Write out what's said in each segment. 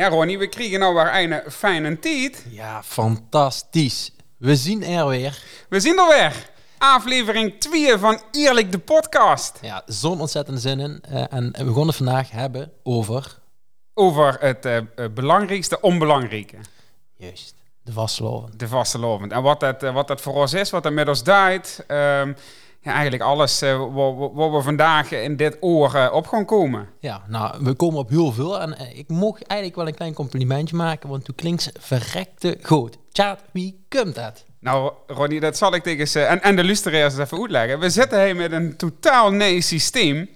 Ja, Ronnie, we kregen nou weer een fijne tijd. Ja, fantastisch. We zien er weer. We zien er weer. Aflevering 2 van Eerlijk de podcast. Ja, zo'n ontzettende zin in. Eh, en we gaan het vandaag hebben over... Over het eh, eh, belangrijkste onbelangrijke. Juist, de vastelovend. De vastelovend. En wat dat, wat dat voor ons is, wat er met ons draait. ehm, ja, eigenlijk alles wat, wat- wat we vandaag in dit oor eh, op gaan komen. Ja, nou, we komen op heel veel. En eh, ik mocht eigenlijk wel een klein complimentje maken, want toen klinkt ze verrekte goed. Tjaat, wie komt dat? Nou, Ronnie, dat zal ik tegen ze en, en de luisteraars even uitleggen. We zitten hier met een totaal nieuw systeem.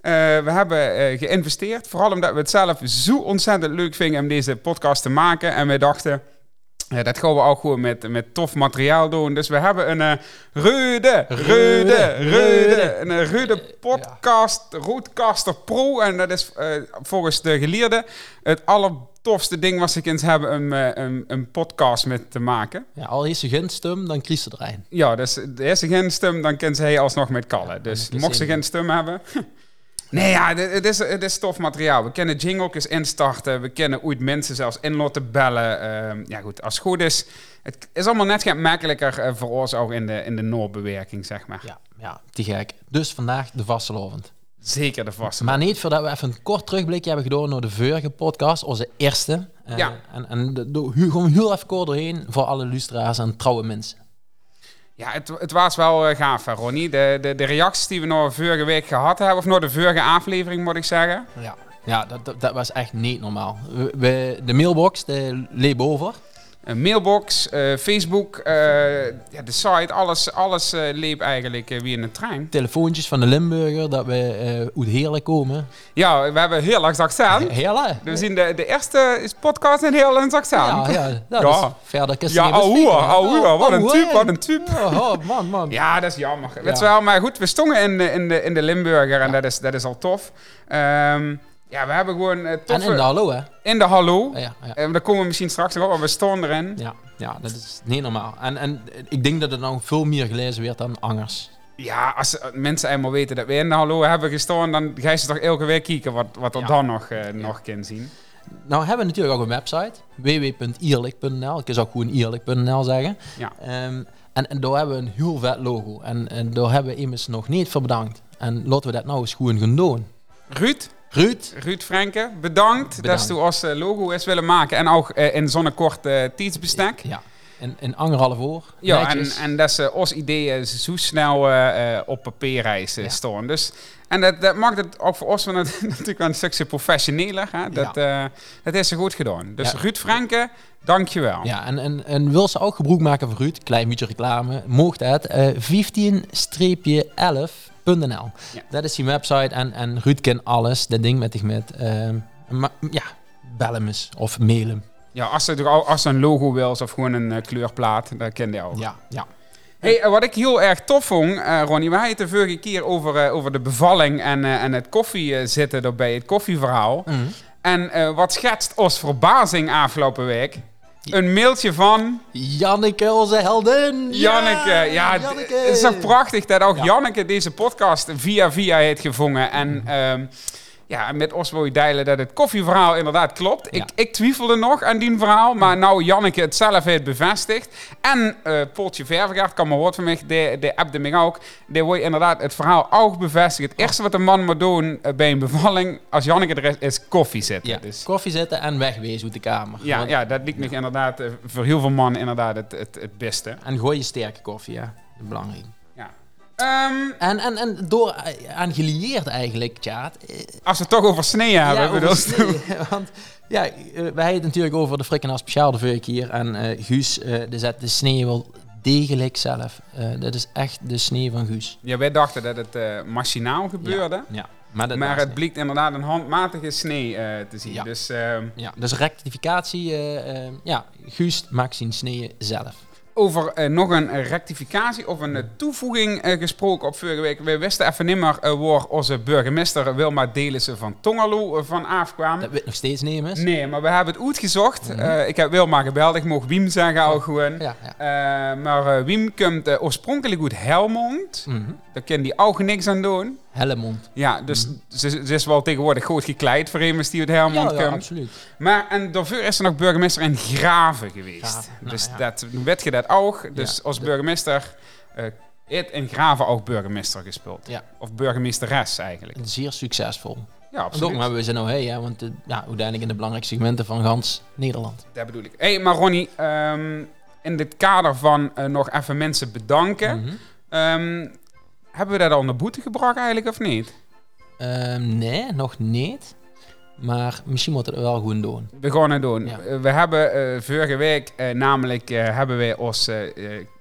We hebben geïnvesteerd, vooral omdat we het zelf zo ontzettend leuk vinden om deze podcast te maken. En we dachten, eh, dat gaan we ook gewoon met, met tof materiaal doen. Dus we hebben een eh rode, rode, rode, een eh, rode podcast, Roadcaster Pro. En dat is eh, volgens de geleerden het allertofste ding wat ze kunnen hebben om een, een podcast met te maken. Ja, al is ze geen stum, dan kriest ze erin. Ja, dus is ze geen stem, dan kan ze alsnog met kallen. Dus mocht ze- geen stem hebben... Nee, ja, het is, het is tof materiaal. We kunnen jingles instarten. We kunnen ooit mensen zelfs in laten bellen. Ehm, ja, goed, als het goed is... Het is allemaal net gaat makkelijker eh, voor ons ook in de, in de Noorbewerking, zeg maar. Ja, ja, te gek. Dus vandaag de vastelovend. Zeker de vaste. Maar niet voordat we even een kort terugblikje hebben gedaan naar de vorige podcast, onze eerste. Eh, Ja. En, en de- de- gewoon heel even kort doorheen voor alle luisteraars en trouwe mensen. Ja, het, het was wel eh, gaaf, hè, Ronnie. De, de, de reacties die we nog vorige week gehad hebben... of nog de vorige aflevering, moet ik zeggen... Ja, ja dat, dat, was echt niet normaal. We, de mailbox, de leep over. Een mailbox, eh, Facebook, eh, ja, de site, alles, alles eh leep eigenlijk weer in een trein. Telefoontjes van de Limburger, dat we uit Heerlijk komen. Ja, we hebben heel lang accent. Heerlijk. We zien de, de eerste is podcast in heel lang accent. Ja, ja, dat Ja. is verder Ja, hè? ouwe, wat een type, wat een type. Ja, oh, man, man. Ja, dat is jammer. Wel, maar goed, we stonden in de, in de, in de Limburger en dat, is, dat is al tof. Ehm, ja, we hebben gewoon eh, en toffe... in de hallo, hè? in de hallo. Ja, ja. Daar komen we misschien straks nog op, maar we stonden erin. Ja, ja, dat is niet normaal. En, en ik denk dat het nou veel meer gelezen werd dan angers. Ja, als eh, mensen eenmaal weten dat we in de hallo hebben gestaan, dan ga je ze toch elke week kijken wat, wat er Ja. dan nog, eh, nog kan zien. Nou hebben we natuurlijk ook een website, www.ierlijk.nl. Ik ook gewoon ierlijk.nl zeggen. Ja. Ehm, en, en daar hebben we een heel vet logo. En, en daar hebben we immers nog niet voor bedankt. En laten we dat nou eens gewoon gaan doen. Ruud, Ruud, Ruud Frenke, bedankt, dat je ons eh, logo is willen maken. En ook eh, in zo'n kort eh tijdsbestek. ja, in, in anderhalf uur. Ja, en, en dat is eh, ons idee eh, zo snel op papierreis eh, Ja. staan. Dus, en dat, dat maakt het ook voor ons natuurlijk wel een stukje professioneler. Hè? Dat, dat is ze goed gedaan. Dus Ja. Ruud Frenke, dankjewel. Ja, en, en, en wil ze ook gebruik maken van Ruud, klein beetje reclame, mocht het, eh 15-11.nl. Ja. Dat is die website en, en Ruud kent alles, dat ding met zich met, ehm, ja, bel hem eens of mail hem. Ja, als ze, als ze een logo wil of gewoon een eh, kleurplaat, dat kende je ook. Ja, ja. Hey, eh, wat ik heel erg tof vond, eh, Ronnie, we hadden het de vorige keer over, over de bevalling en, en het koffie zitten erbij, het koffieverhaal. Mhm. En wat schetst ons verbazing afgelopen week? Een mailtje van Janneke, onze heldin! Janneke. Ja, Janneke! het is toch prachtig dat ook Ja. Janneke deze podcast via via heeft gevonden. En ehm, ja, met je delen dat het koffieverhaal inderdaad klopt. Ja. Ik, ik twijfelde nog aan die verhaal, maar nou Janneke het zelf heeft bevestigd. En eh Pooltje Vervegaard, kan maar woord van mij, die, die appte mij ook. Die wil je inderdaad het verhaal ook bevestigen. Het eerste wat een man moet doen eh, bij een bevalling, als Janneke er is, is koffie zetten. Ja, Dus, koffie zetten en wegwezen uit de kamer. ja, Want- ja, dat lijkt me inderdaad eh, voor heel veel mannen inderdaad het, het, het beste. En gooi je sterke koffie, ja. Belangrijk. Ehm, En, en, en door eh, aan gelieerd eigenlijk, Tjaat. eh, Als we het toch over sneeuw hebben, Ja, bedoel. Want ja, eh, wij hebben het natuurlijk over de frikken als speciaal de vorige keer. En Guus, die zet de sneeuw wel degelijk zelf. Eh, dat is echt de sneeuw van Guus. Ja, wij dachten dat het machinaal gebeurde. Ja, maar, dat maar was het blijkt inderdaad een handmatige snee eh, te zien. Ja. Dus ehm. Ja, dus rectificatie. ja, Guus maakt zijn sneeuw zelf. Over eh, nog een eh, rectificatie of een eh, toevoeging gesproken op vorige week. We wisten even niet meer eh, waar onze burgemeester Wilma Delissen van Tongerlo van afkwam. Dat weet nog steeds is. Nee, maar we hebben het uitgezocht. Eh, ik heb Wilma gebeld. Ik mocht Wiem zeggen al gewoon. Ja, ja. Maar Wiem komt oorspronkelijk uit Helmond. Mhm. Daar kan die ook niks aan doen. Hellemond. Ja, dus ze, ze is wel tegenwoordig goed gekleid voor iemand die uit Helmond Ja, ja, komt. absoluut. Maar en daarvoor is er nog burgemeester in Graven geweest. Graven, nou dus ja. dat weet je dat ook. Dus als burgemeester eh heeft in Graven ook burgemeester gespeeld. Ja. Of burgemeesteres eigenlijk. Zeer succesvol. Ja, En absoluut. hebben we ze nou hey, hè, want eh, ja, uiteindelijk in de belangrijkste segmenten van gans Nederland. Dat bedoel ik. hey, maar Ronnie, ehm, in dit kader van eh, nog even mensen bedanken. Mhm. ehm, hebben we dat al naar boete gebracht eigenlijk of niet? Ehm, nee, nog niet. Maar misschien moeten we het wel goed doen. We gaan het doen. Ja. Eh, we hebben eh, vorige week eh, namelijk hebben we ons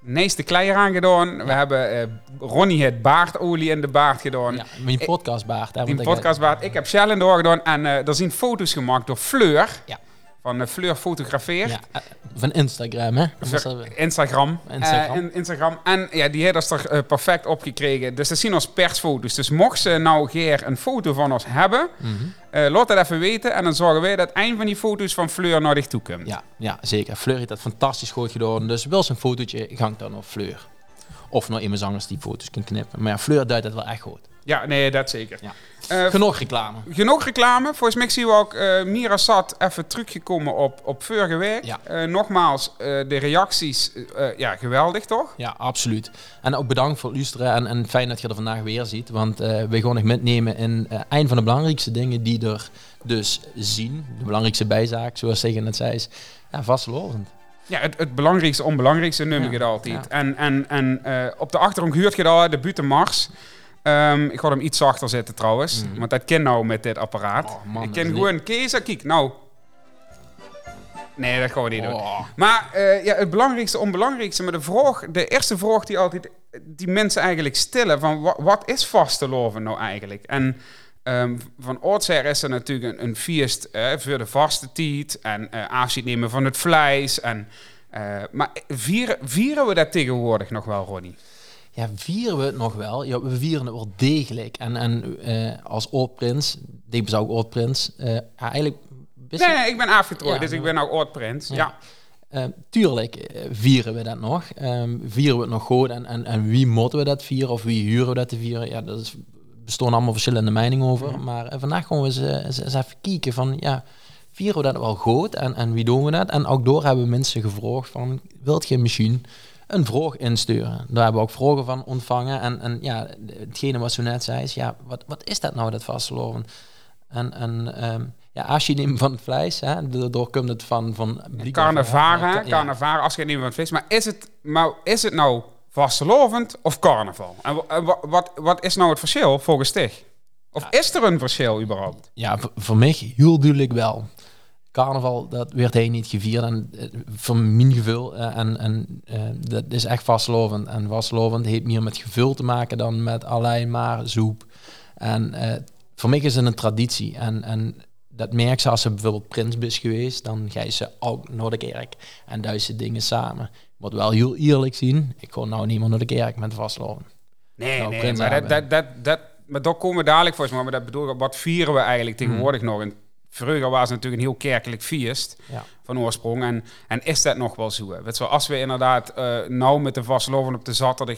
neeste kleier aangedaan. We hebben Ronnie het baardolie in de baard gedaan. Ja, mijn podcastbaard. Ik- podcastbaard. Ik heb Shellen doorgedaan en eh er zijn foto's gemaakt door Fleur. Ja. Van uh, Fleur Fotografeer. Ja, eh, van Instagram, hè? Dat- Instagram. Instagram. Eh, in- Instagram. En ja, die heeft ons er eh, perfect op gekregen. Dus dat zien als persfoto's. Dus mocht ze nou Geer een foto van ons hebben, eh, laat dat even weten. En dan zorgen wij dat een van die foto's van Fleur naar dich toe komt. Ja, ja, zeker. Fleur heeft dat fantastisch goed gedaan. Dus wil ze een fotootje, gang dan op Fleur. Of nog iemand anders die foto's kan knippen. Maar ja, Fleur duidt het wel echt goed. Ja, nee, dat zeker. Ja. Eh, Genoeg reclame. genoeg reclame. Volgens mij zien we ook eh Mira Sat even teruggekomen op, op vorige week. Ja. Eh, nogmaals, de reacties, ja, geweldig toch? Ja, absoluut. En ook bedankt voor het luisteren. En, en fijn dat je er vandaag weer ziet. Want we gaan nog metnemen in een van de belangrijkste dingen die er dus zien. De belangrijkste bijzaak, zoals Zeggen net zei, is ja, vastlovend. Ja, het, het belangrijkste, onbelangrijkste nummer Ja. je altijd. Ja. En, en, en op de achtergrond huurt je daar de Bute Mars. Ehm, ik ga hem iets zachter zetten trouwens, Mhm. want dat ken nou met dit apparaat. Oh, man, ik ken gewoon Kees, kijk, nou. Nee, dat gaan we niet doen. Oh. Maar eh, ja, het belangrijkste, onbelangrijkste, maar de vraag, de eerste vraag die altijd die mensen eigenlijk stellen, van wa- wat is vasteloven nou eigenlijk? En ehm, van oudsher is er natuurlijk een, een feest eh, voor de vaste tijd en eh afscheid nemen van het vlees. En, maar vieren, vieren we dat tegenwoordig nog wel, Ronnie? Ja, vieren we het nog wel? Ja, we vieren het wel degelijk. En, en eh, als oorprins, ik ben ook oorprins, ja, eigenlijk... Nee, nee, ik ben afgetrooid, Ja, dus ik ben nou oudprins. Ja. Ja. Eh, tuurlijk vieren we dat nog. Ehm, vieren we het nog goed en, en, en wie moeten we dat vieren of wie huren we dat te vieren? Ja, dat is, bestaan allemaal verschillende meningen over. Maar vandaag gaan we eens, eens, eens even kijken van, ja, vieren we dat wel goed en, en wie doen we dat? En ook door hebben we mensen gevraagd van, wilt je misschien een vraag insturen? Daar hebben we ook vragen van ontvangen. En, en ja, hetgene wat zo net zei is, ja, wat, wat is dat nou, dat vastlopen? En, en ehm, ja, als je neemt van het vlees, hè, daardoor komt het van... van Carnavara, Ja, carnavara, afscheid nemen van het feest. Maar is het, maar is het nou vastelovend of carnaval? En wa- en wa- wat, wat is nou het verschil volgens dich? Of is er een verschil überhaupt? Ja, voor, voor mij heel duidelijk wel. Carnaval, dat werd hij niet gevierd. En eh, voor mijn gevoel, eh, en, en eh, dat is echt vastlovend. En vastlovend heeft meer met gevul te maken dan met alleen maar soep. En voor mij is het een traditie. En, en dat merk ze als ze bijvoorbeeld prins is geweest, dan ga je ze ook naar de kerk. En duizend dingen samen. Moet wel heel eerlijk zien, ik ga nou niet meer naar de kerk met vastloven. Nee, Nou, nee, maar, dat, dat, dat, dat, maar daar komen we dadelijk mij. Maar dat bedoel ik, wat vieren we eigenlijk tegenwoordig nog? En vroeger was het natuurlijk een heel kerkelijk feest Ja. van oorsprong. En, en is dat nog wel zo? Weet je wel, als we inderdaad eh, nou met de vastloven op de zaterdag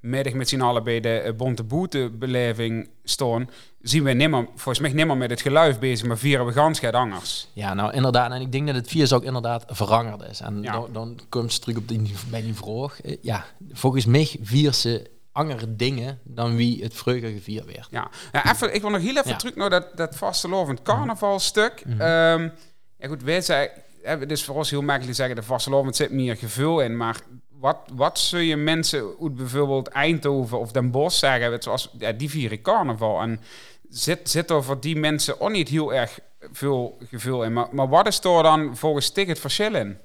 middag met z'n allen bij de eh, Bonte Boete-beleving staan, zien we nimmer, volgens mij nimmer met het geluid bezig, maar vieren we gans anders. Ja, nou inderdaad. En ik denk dat het virus ook inderdaad veranderd is. En Ja. dan, dan komt ze terug op die, bij die vraag. Eh, Ja, volgens mij vieren ze andere dingen dan wie het vroeger gevierd werd. Ja, ja even, ik wil nog heel even Ja. terug naar dat, dat vastelovend carnavalstuk. Mhm. Ehm, ja goed, wij zijn, het is voor ons heel makkelijk te zeggen, de vastelovend zit meer gevul in, maar wat, wat zul je mensen uit bijvoorbeeld Eindhoven of Den Bosch zeggen, zoals, ja, die vieren carnaval. En zit, zit er voor die mensen ook niet heel erg veel gevul in. Maar, maar wat is er dan volgens Tik het verschil in?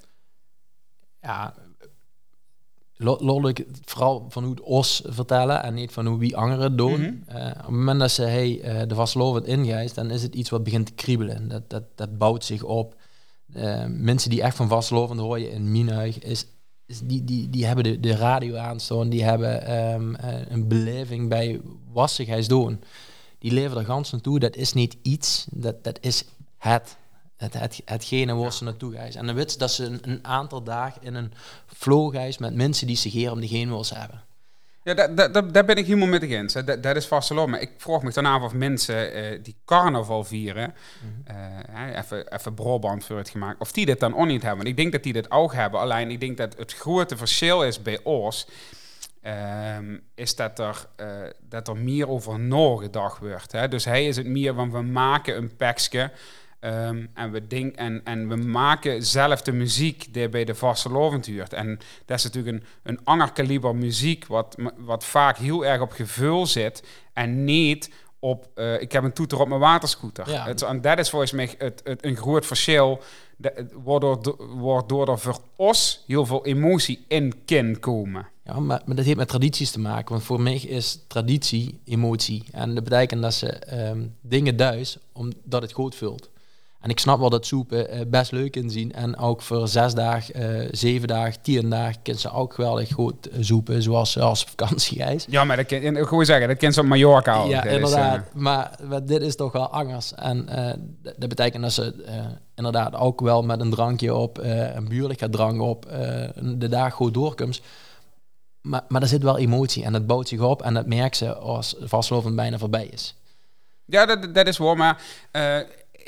Ja, lo- laat ik het vooral van hoe het os vertellen en niet van hoe wie anderen doen. Mhm. Eh, op het moment dat ze hey, eh, de vastlovend ingijst, dan is het iets wat begint te kriebelen. Dat, dat, dat bouwt zich op. Eh, mensen die echt van vastlovend hoor je in Minuig, is, is die, die, die hebben de, de radio aanstaan, die hebben ehm, eh, een beleving bij wat ze gaan doen. Die leven er gans naartoe. Dat is niet iets, dat, dat is het. Het, het, hetgene waar ze naartoe gaan. En dan weet ze dat ze een, een aantal dagen in een flow gaan met mensen die zich hier om diegene wil hebben. Ja, daar, daar, daar ben ik helemaal met eens. Dat, dat is vasteland. Maar ik vroeg me dan af of mensen eh, die carnaval vieren, Mhm. eh, even, even Brabant voor het gemaakt, of die dit dan ook niet hebben. Ik denk dat die dit ook hebben. Alleen ik denk dat het grote verschil is bij ons, ehm, is dat er, eh, dat er meer over nagedacht wordt. Hè? Dus hij is het meer van we maken een pakje. Ehm, en, we denk, en, en we maken zelf de muziek die bij de vaste lovend huurt. En dat is natuurlijk een, een ander kaliber muziek, wat, wat vaak heel erg op gevul zit. En niet op, eh, ik heb een toeter op mijn waterscooter. Ja. Het, en dat is volgens mij het, het, een groot verschil. De- Waardoor, waardoor er voor ons heel veel emotie in kan komen. Ja, maar, maar dat heeft met tradities te maken. Want voor mij is traditie emotie. En dat betekent dat ze ehm, dingen duis omdat het goed vult. En ik snap wel dat soepen eh, best leuk inzien. En ook voor zes dagen, eh, zeven dagen, tien dagen kunnen ze ook geweldig goed eh, soepen. Zoals eh, als vakantiereis. Ja, maar dat kan, wil zeggen, dat kent ze op Mallorca al. Ja, is, inderdaad. eh, maar, maar dit is toch wel angers. En eh, dat betekent dat ze eh, inderdaad ook wel met een drankje op, eh, een buurlijke drank op, eh, de dag goed doorkomt. Maar, maar er zit wel emotie en dat bouwt zich op en dat merkt ze als vastlovend bijna voorbij is. Ja, dat, dat is waar, maar eh,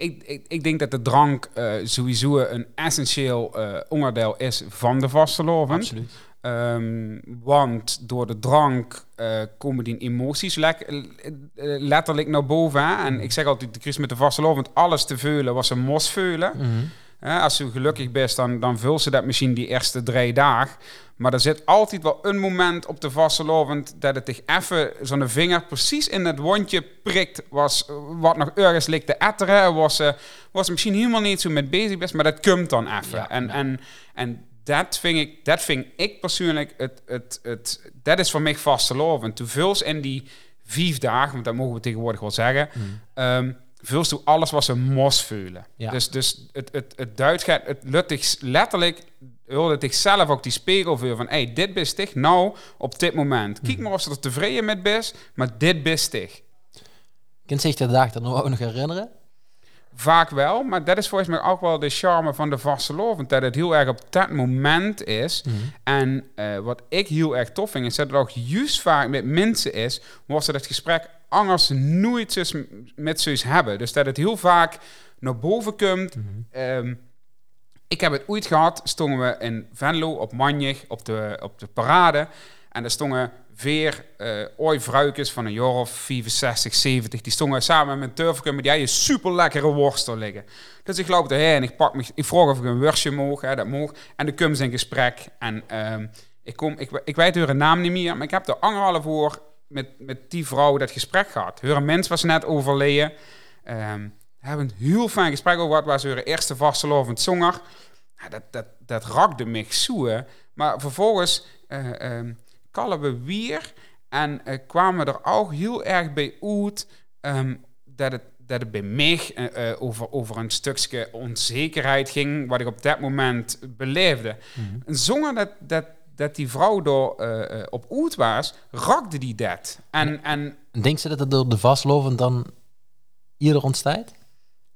ik, ik, ik denk dat de drank eh, sowieso een essentieel eh, onderdeel is van de vastelovend. Absoluut. Ehm, want door de drank eh, komen die emoties letterlijk naar boven. Hè? En ik zeg altijd, de Chris met de vastelovend, alles te veulen was een mos veulen. Mhm. Als je gelukkig bent, dan, dan vult ze dat misschien die eerste drie dagen. Maar er zit altijd wel een moment op de vastelovend dat het zich even zo'n vinger precies in het wondje prikt. Was, wat nog ergens ligt te etteren. Was, eh, was misschien helemaal niet zo met bezig best, maar dat komt dan even. Ja, en, ja. en, en dat vind ik, dat vind ik persoonlijk, het, het, het, dat is voor mij vastelovend. Toen vuls in die vijf dagen, want dat mogen we tegenwoordig wel zeggen, ehm vuls toe alles was een mos veulen. Ja. Dus, dus het, het, het duidt gaat, het lukt letterlijk, wilde ik zelf ook die spiegel voor van, hey, dit best dich nou op dit moment. Kijk maar of ze er tevreden met best, maar dit dich. Kunt zich de dag dan ook nog herinneren? Vaak wel, maar dat is volgens mij ook wel de charme van de vaste lovend. Dat het heel erg op dat moment is. En eh, wat ik heel erg tof vind, is dat het ook juist vaak met mensen is, ze dat gesprek anders nooit zus met zus hebben. Dus dat het heel vaak naar boven komt. Ehm, ik heb het ooit gehad, stonden we in Venlo op Manjig op de, op de parade. En daar stonden weer eh ooit vrouwtjes van een jaar of 65, 70. Die stonden samen met met die super lekkere worstel liggen. Dus ik loop erheen en ik pak me, ik vroeg of ik een worstje moog, hè, dat moog. En dan komen ze in gesprek. En ehm, ik, kom, ik, ik weet hun naam niet meer, maar ik heb er anderhalf uur met, met die vrouw dat gesprek gehad. Hun mens was net overleden. We hebben een heel fijn gesprek over wat was hun eerste vastelovend zanger. Ja, dat, dat, dat raakte me zo. Maar vervolgens ehm, kallen we weer en eh, kwamen er ook heel erg bij uit ehm, dat, het, dat het bij mij eh, over, over een stukje onzekerheid ging, wat ik op dat moment beleefde. Een zanger dat, dat, dat die vrouw door eh, eh, op uit was, raakte die dat. En, en Denk ze dat het door de vastlovend dan eerder ontstaat?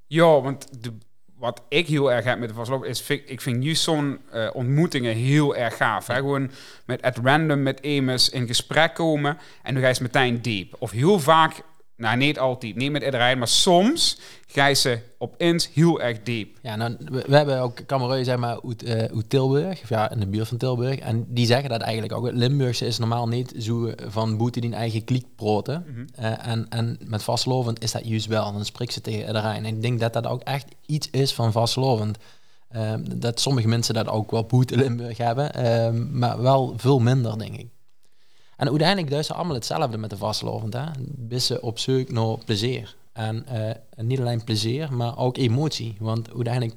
Ja, want de, wat ik heel erg heb met de vastloop is, vind, ik vind juist zo'n eh, ontmoetingen heel erg gaaf. Hè? Gewoon met at random met Amos in gesprek komen en dan ga je meteen diep. Of heel vaak, nou niet altijd, niet met iedereen, maar soms ga je ze opeens heel erg diep. Ja, nou, we, we hebben ook kamerui, zeg maar, uit, eh, uit Tilburg, of ja, in de buurt van Tilburg. En die zeggen dat eigenlijk ook. Het Limburgse is normaal niet zo van boete die een eigen kliek proten. Eh, en, en met vastlovend is dat juist wel. Dan spreekt ze tegen iedereen. En ik denk dat dat ook echt iets is van vastlovend. Ehm, dat sommige mensen dat ook wel boete in Limburg hebben, ehm, maar wel veel minder, denk ik. En uiteindelijk doen ze allemaal hetzelfde met de vastlovend. Hè? Bissen op zoek naar plezier. En eh, niet alleen plezier, maar ook emotie. Want uiteindelijk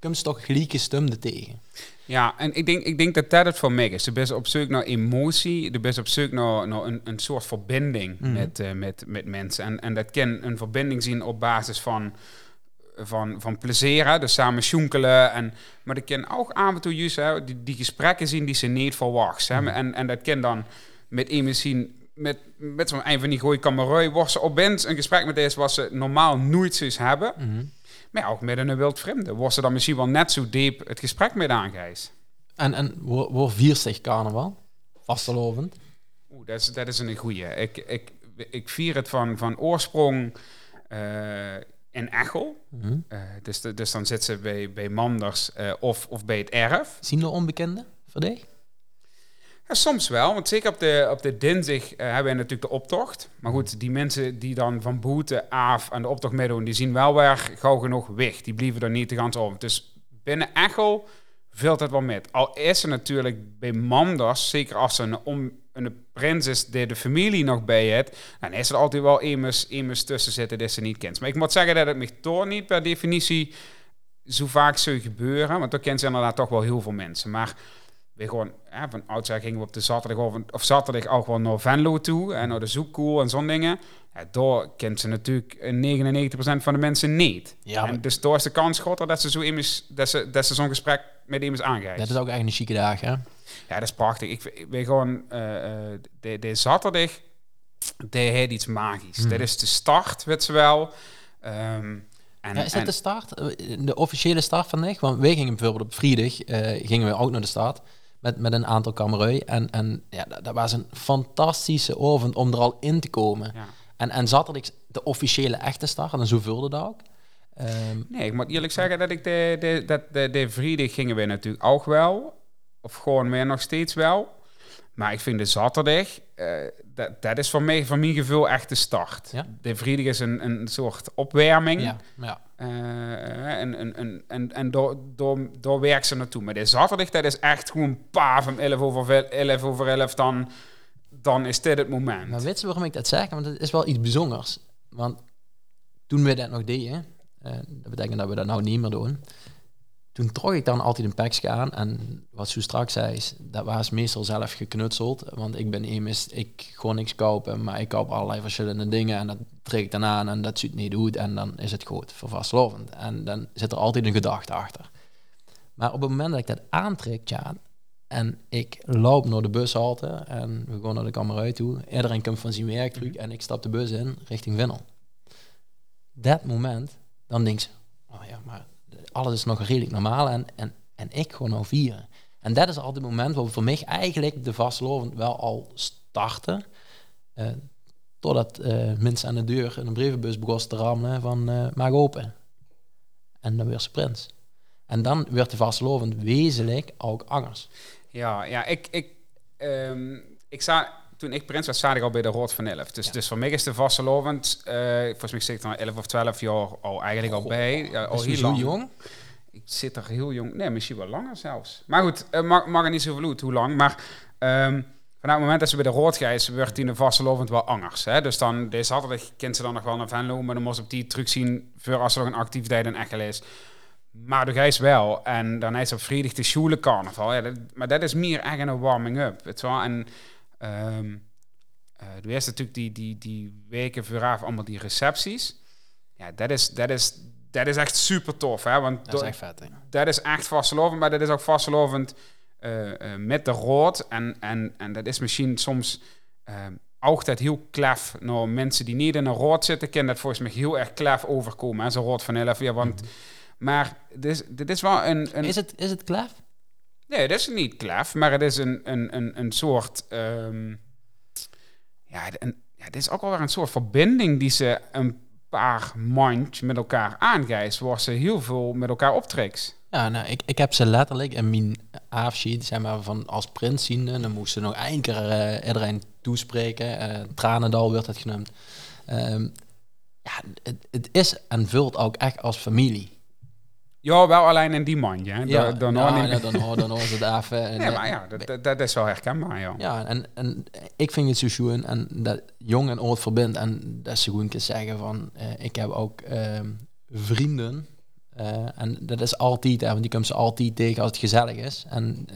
komt ze toch gelijke stemmen tegen. Ja, en ik denk, ik denk dat dat het voor mij is. De best op zoek naar emotie, de best op zoek naar, naar een, een soort verbinding Mhm. met, eh, met, met mensen. En, en dat kan een verbinding zien op basis van, van, van plezier, hè, dus samen sjoenkelen. En, maar dat kan ook af en toe juist hè, die, die gesprekken zien die ze niet verwacht. Hè. En, en dat kan dan met iemand zien, met, met zo'n een van die goeie kamerui, wordt ze opeens een gesprek met deze wat ze normaal nooit zoiets hebben. Maar ja, ook met een wild vreemde. Wordt ze dan misschien wel net zo diep het gesprek met aangeest. En, en waar, waar viert zich carnaval? Vastelovend. dat is, dat is een goeie. Ik, ik, ik vier het van, van oorsprong eh, in Echel. Mhm. Eh, dus, de- dus dan zit ze bij, bij Manders eh, of, of bij het erf. Zien de onbekende voor dich? Ja, soms wel, want zeker op de, op de dinsdag eh, hebben we natuurlijk de optocht. Maar goed, die mensen die dan van Boete, Aaf aan de optocht meedoen, die zien wel weer gauw genoeg weg. Die blijven er niet te gaan om. Dus binnen Echel vult het wel met. Al is er natuurlijk bij Manders, zeker als ze een, een prins is die de familie nog bij het, dan is er altijd wel immers, tussen zitten die ze niet kent. Maar ik moet zeggen dat het me toch niet per definitie zo vaak zou gebeuren, want dan kent ze inderdaad toch wel heel veel mensen. Maar we gewoon, hè, van oudsher gingen we op de zaterdag of, of zaterdag ook wel naar Venlo toe en naar de Zoekkoel en zo'n dingen. Ja, daar kent ze natuurlijk eh, 99% van de mensen niet. Ja, en dus daar is de kans groter dat ze zo immers, dat ze, dat ze zo'n gesprek met iemand aangeeft. dat is ook echt een chique dag, hè? Ja, dat is prachtig. Ik, ik weet gewoon, eh, eh, de, de zaterdag, die heeft iets magisch. Hmm. Dat is de start, weet ze wel. Ehm, en, Ja, is dat en- de start? Eh, De officiële start van dich? Want wij gingen bijvoorbeeld op vrijdag, eh, gingen we ook naar de start met, met een aantal kamerui. En, en ja, dat, dat was een fantastische avond om er al in te komen. ja. En, en zaterdag de officiële echte start, en zo vulde dat ook. Ehm, Nee, ik moet eerlijk zeggen dat ik de, de, dat de, de vrijdag gingen we natuurlijk ook wel. Of gewoon weer nog steeds wel. Maar ik vind de zaterdag, eh, dat, dat is voor mij, voor mijn gevoel, echt de start. Ja? De vrijdag is een, een soort opwarming. ja, ja. Eh, en en, en, en, en door, door, door werkt ze naartoe. Maar de zaterdag, dat is echt gewoon pa van 11 over 11, over 11 dan, dan is dit het moment. Maar weet je waarom ik dat zeg? Want het is wel iets bijzonders. Want toen we dat nog deden, eh, dat betekent dat we dat nou niet meer doen. Toen trok ik dan altijd een pakje aan. En wat zo straks zei, is, dat was meestal zelf geknutseld. Want ik ben immers, ik gewoon niks kopen, maar ik koop allerlei verschillende dingen. En dat trek ik dan aan en dat ziet niet goed. En dan is het goed voor vastlovend. En dan zit er altijd een gedachte achter. Maar op het moment dat ik dat aantrek, ja, en ik loop naar de bushalte en we gaan naar de kamer toe. Iedereen komt van zijn werk terug en ik stap de bus in richting Winnel. Dat moment, dan denk je, oh ja, maar alles is nog redelijk normaal en, en, en ik gewoon nou vieren. En dat is altijd het moment waar voor mij eigenlijk de vastlovend wel al starten. Eh, totdat eh, mensen aan de deur in een brievenbus begonnen te rammelen van eh maak open. En dan weer sprint. En dan werd de vastlovend wezenlijk ook angers. Ja, ja ik, ik, ehm, ik sta, toen ik prins was, zat ik al bij de Rood van 11. Dus, Ja. dus voor mij is de vastelovend, eh volgens mij zit ik dan 11 of 12 jaar al eigenlijk al bij. Ja, al heel lang. jong? Ik zit er heel jong, nee, misschien wel langer zelfs. Maar goed, uh, mag, mag er niet zoveel uit hoe lang. Maar ehm vanaf het moment dat ze bij de Rood gaat, werd die de vastelovend wel angers. Hè? Dus dan, deze zaterdag kent ze dan nog wel naar Venlo, maar dan moest op die terug zien voor als er nog een activiteit in Echel is. Maar de gijs wel. En dan is op vrijdag de Schule carnaval. Ja, dat, maar dat is meer echt een warming-up. Het wel. En ehm eh de eerste natuurlijk die, die, die weken vooraf allemaal die recepties. Ja, dat is, dat is, dat is echt super tof. Hè? Want Dat is echt vet, hè? dat is echt vastelovend, maar dat is ook vastelovend eh, eh, met de rood. En, en, en dat is misschien soms eh, ook dat heel klef. Nou, mensen die niet in een rood zitten, kennen dat volgens mij heel erg klef overkomen. Zo'n rood van 11, ja, want... Maar dit is, dit is wel een... een Is het, is het klef? Nee, dat is niet klef, maar het is een, een, een, een soort... ehm, ja, een, ja, dit is ook wel weer een soort verbinding die ze een paar mandjes met elkaar aangeeft, waar ze heel veel met elkaar optrekt. Ja, nou, ik, ik heb ze letterlijk in mijn afschied, zeg maar, van als prins ziende. Dan moesten ze nog één keer eh, iedereen toespreken. eh Tranendal werd het genoemd. Ehm, ja, het, het is en vult ook echt als familie. Ja, wel alleen in die mandje. Hè. Ja, dan, ja, dan, ja, dan, hoor- hoort het even. En, nee, eh, maar ja, dat, dat, dat is wel herkenbaar, ja. Ja, en, en ik vind het zo schoon en dat jong en oud verbindt. En dat ze gewoon kunnen zeggen van, eh, ik heb ook ehm, vrienden. eh, en dat is altijd, hè, want die komen ze altijd tegen als het gezellig is. En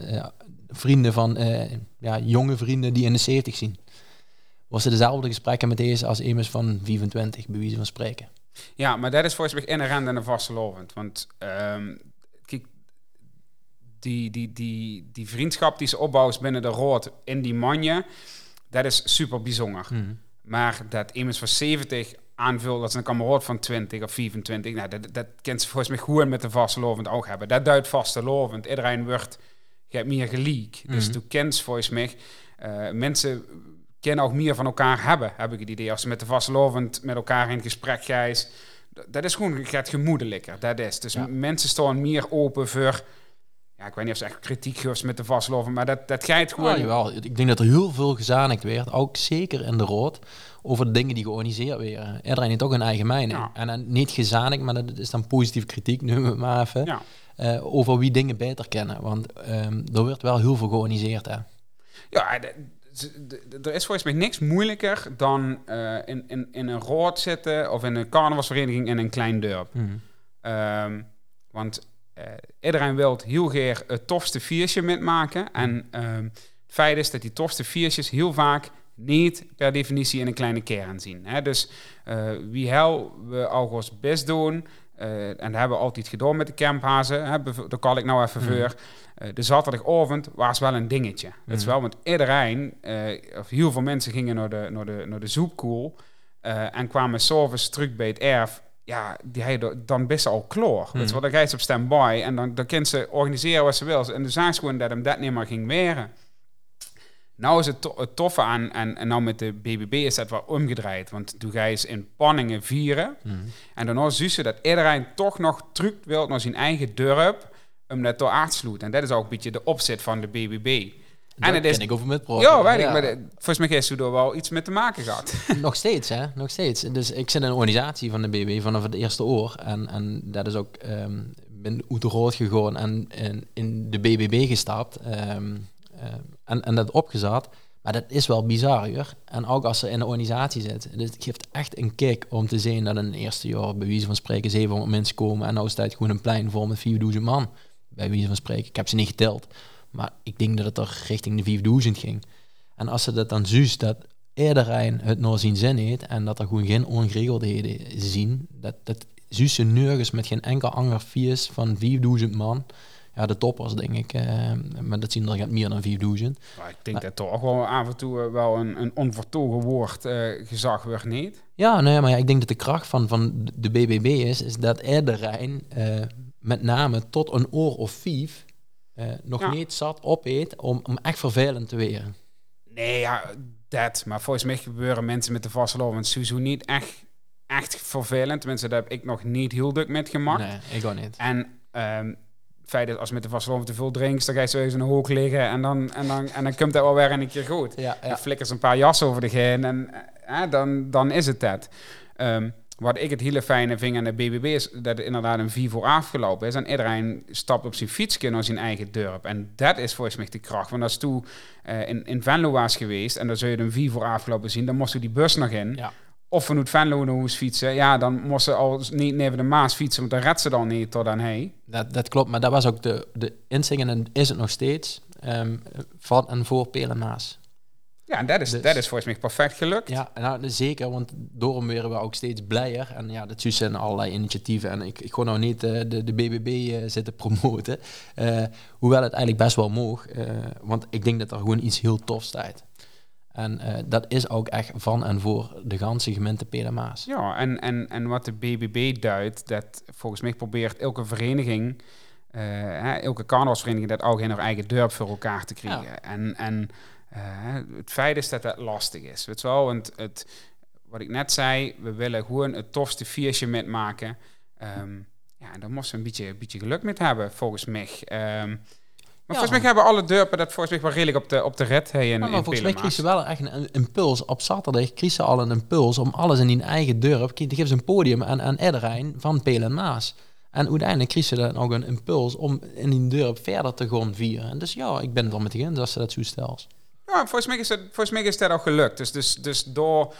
vrienden van, ja, jonge vrienden die in de 70 zien. Was ze dezelfde gesprekken met deze als iemand van 25, bij wijze van spreken. Ja, maar dat is volgens mij in een vastelovend. Want ehm, kijk, die, die, die, die vriendschap die ze opbouwt binnen de rood in die manje, dat is super bijzonder. Maar dat iemand van 70 aanvult dat ze een kameraad van 20 of 24, nou, dat, dat kent ze volgens mij gewoon met de vastelovend ook hebben. Dat duidt vastelovend. Iedereen wordt, je hebt meer gelijk. Dus Mhm. toen kent volgens mij, eh, mensen kunnen ook meer van elkaar hebben, heb ik het idee. Als ze met de vastelovend met elkaar in gesprek gaan. Dat is gewoon, gaat gemoedelijker. Dat is. Dus Ja. mensen staan meer open voor... Ja, ik weet niet of ze echt kritiek geeft met de vastelovend, maar dat, dat gaat gewoon... Ja, jawel. Ik denk dat er heel veel gezamenlijk werd, ook zeker in de rood, over de dingen die georganiseerd werden. Iedereen heeft ook een eigen mening. Ja. En dan niet gezamenlijk, maar dat is dan positieve kritiek, noemen we het maar even, Ja. eh, over wie dingen beter kennen. Want ehm, er wordt wel heel veel georganiseerd. Hè. Ja, d- er is volgens mij niks moeilijker dan eh, in, in, in een rood zitten of in een carnavalsvereniging in een klein dorp. Ehm, want eh, iedereen wil heel graag het tofste viertje metmaken. En ehm, het feit is dat die tofste viertjes heel vaak niet per definitie in een kleine kern zien. Hè? Dus eh, wie hel we al ons best doen, en dat hebben we altijd gedaan met de camphazen, hè? daar kan ik nou even Mhm. voor. Eh, de zaterdagavond was wel een dingetje. Het is Mhm. wel, want iedereen, eh, of heel veel mensen gingen naar de, naar de, naar de zoekkoel eh, en kwamen s'avonds terug bij het erf. Ja, die hadden dan best al je wel, dan ga je ze op standby en dan, dan kan ze organiseren wat ze wil. En dan zagen ze gewoon dat hem dat niet meer ging weren. Nou is het, to- het toffe aan, en, en nou met de BBB is dat wel omgedraaid. Want toen ga je ze in panningen vieren. En daarna zien ze dat iedereen toch nog terug wil naar zijn eigen dorp om dat door aansluiten. En dat is ook een beetje de opzet van de BBB. Daar en het is... ken ik over met praten. Ja, weet ik. Maar de- volgens mij heeft er wel iets mee te maken gehad. Nog steeds, hè? Nog steeds. Dus ik zit in een organisatie van de BB vanaf het eerste oor. En, en dat is ook... ehm ben uit de rood gegaan en, en in de BBB gestapt. ehm, eh, en, en dat opgezet. Maar dat is wel bizar, hoor. En ook als ze in de organisatie zit. Dus het geeft echt een kick om te zien dat in het eerste jaar... bij wijze van spreken 700 mensen komen... en nou staat gewoon een plein vol met 4000 man. Bij wijze van spreken. Ik heb ze niet geteld. Maar ik denk dat het er richting de 4000 ging. En als ze dat dan zuist, dat iedereen het naar zijn zin heeft en dat er gewoon geen ongeregeldheden zien, dat, dat zuist ze nergens met geen enkel ander vies van 4000 man. Ja, de toppers denk ik, eh, maar dat zien er gaat meer dan 4000. Maar ik denk dat toch wel af en toe eh, wel een, een onvertogen woord eh, gezag wordt niet. Ja, nee, maar ja, ik denk dat de kracht van, van de BBB is, is dat iedereen eh, met name tot een oor of vijf eh, nog Ja. niet zat opeet om, om echt vervelend te weren. Nee, ja, dat. Maar volgens mij gebeuren mensen met de vasteloven en Suzu niet echt, echt vervelend. Tenminste, daar heb ik nog niet heel druk met gemaakt. Nee, ik ook niet. En ehm, het feit dat als je met de vasteloven te veel drinkt, dan ga je zo eens in een hoek liggen en dan, en, dan, en dan komt dat wel weer een keer goed. Ja, Je flikkert een paar jassen over de heen en eh, dan, dan is het dat. Ehm, wat ik het hele fijne vind aan de BBB is dat het inderdaad een vier voor afgelopen is. En iedereen stapt op zijn fietsje naar zijn eigen dorp. En dat is volgens mij de kracht. Want als toen eh, in, in Venlo was geweest en dan zou je een vier voor afgelopen zien, dan moest je die bus nog in. Ja. Of vanuit Venlo naar Hoes fietsen. Ja, dan moest ze al niet neven de Maas fietsen, want dan redt ze dan niet tot aan hey. Dat, dat klopt, maar dat was ook de, de inzingen en is het nog steeds ehm, van en voor Pelen Maas. Ja, en dat is, Dus- dat is volgens mij perfect gelukt. Ja, nou, zeker, want daarom werden we ook steeds blijer. En ja, dat zijn allerlei initiatieven. En ik, ik ga nou niet eh, de, de BBB eh, zitten promoten. Eh, hoewel het eigenlijk best wel moog. want ik denk dat er gewoon iets heel tofs staat. En dat is ook echt van en voor de ganse gemeente Pelemaas. Ja, en, en, en wat de BBB duidt, dat volgens mij probeert elke vereniging, hè, elke carnavalsvereniging, dat ook in haar eigen dorp voor elkaar te krijgen. En, en het feit is dat dat lastig is. Weet je wel, want het, wat ik net zei, we willen gewoon het tofste viertje metmaken. Ehm ja, en daar moesten we een beetje, een beetje geluk mee hebben, volgens mij. Ehm, maar volgens mij hebben alle dorpen dat volgens mij wel redelijk op de, op de red. Hey, in, Ja, maar in volgens mij kreeg ze wel echt een, een impuls. Op zaterdag kreeg ze al een impuls om alles in die eigen dorp. Die geven ze een podium aan, aan iedereen van Pelen en Maas. En uiteindelijk kreeg ze dan ook een impuls om in die dorp verder te gaan vieren. En dus ja, ik ben het wel met eens als ze dat zo stelt. Ja, volgens mij is het, volgens mij is dat al gelukt. Dus, dus, dus door...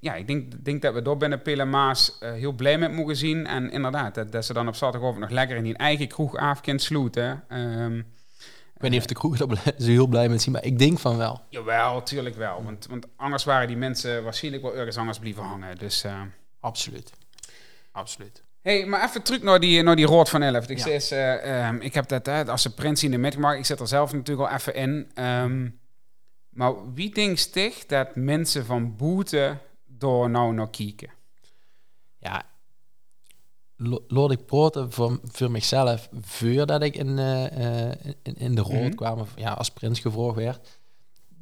Ja, ik denk, denk dat we door binnen Pille Maas eh, heel blij met mogen zien. En inderdaad, dat, dat ze dan op zaterdagavond nog lekker in die eigen kroeg af kunnen sloeten. Ehm, Ik weet niet of de kroeg zo heel blij met zien, maar ik denk van wel. jawel, tuurlijk wel. Want, want anders waren die mensen waarschijnlijk wel ergens anders blijven hangen. Dus... eh, Absoluut. Absoluut. hey, maar even terug naar die, naar die rood van 11. Ik, Ja. eh, ehm, ik heb dat als ze prins in de metgemaakt. Ik zit er zelf natuurlijk al even in. Ehm, maar wie denkt zich dat mensen van boete door nou naar kijken? Ja, lo- laat ik praten voor, voor mezelf voordat ik in, eh, eh, in, in de rood Mhm. kwam, of ja, als prins gevraagd werd.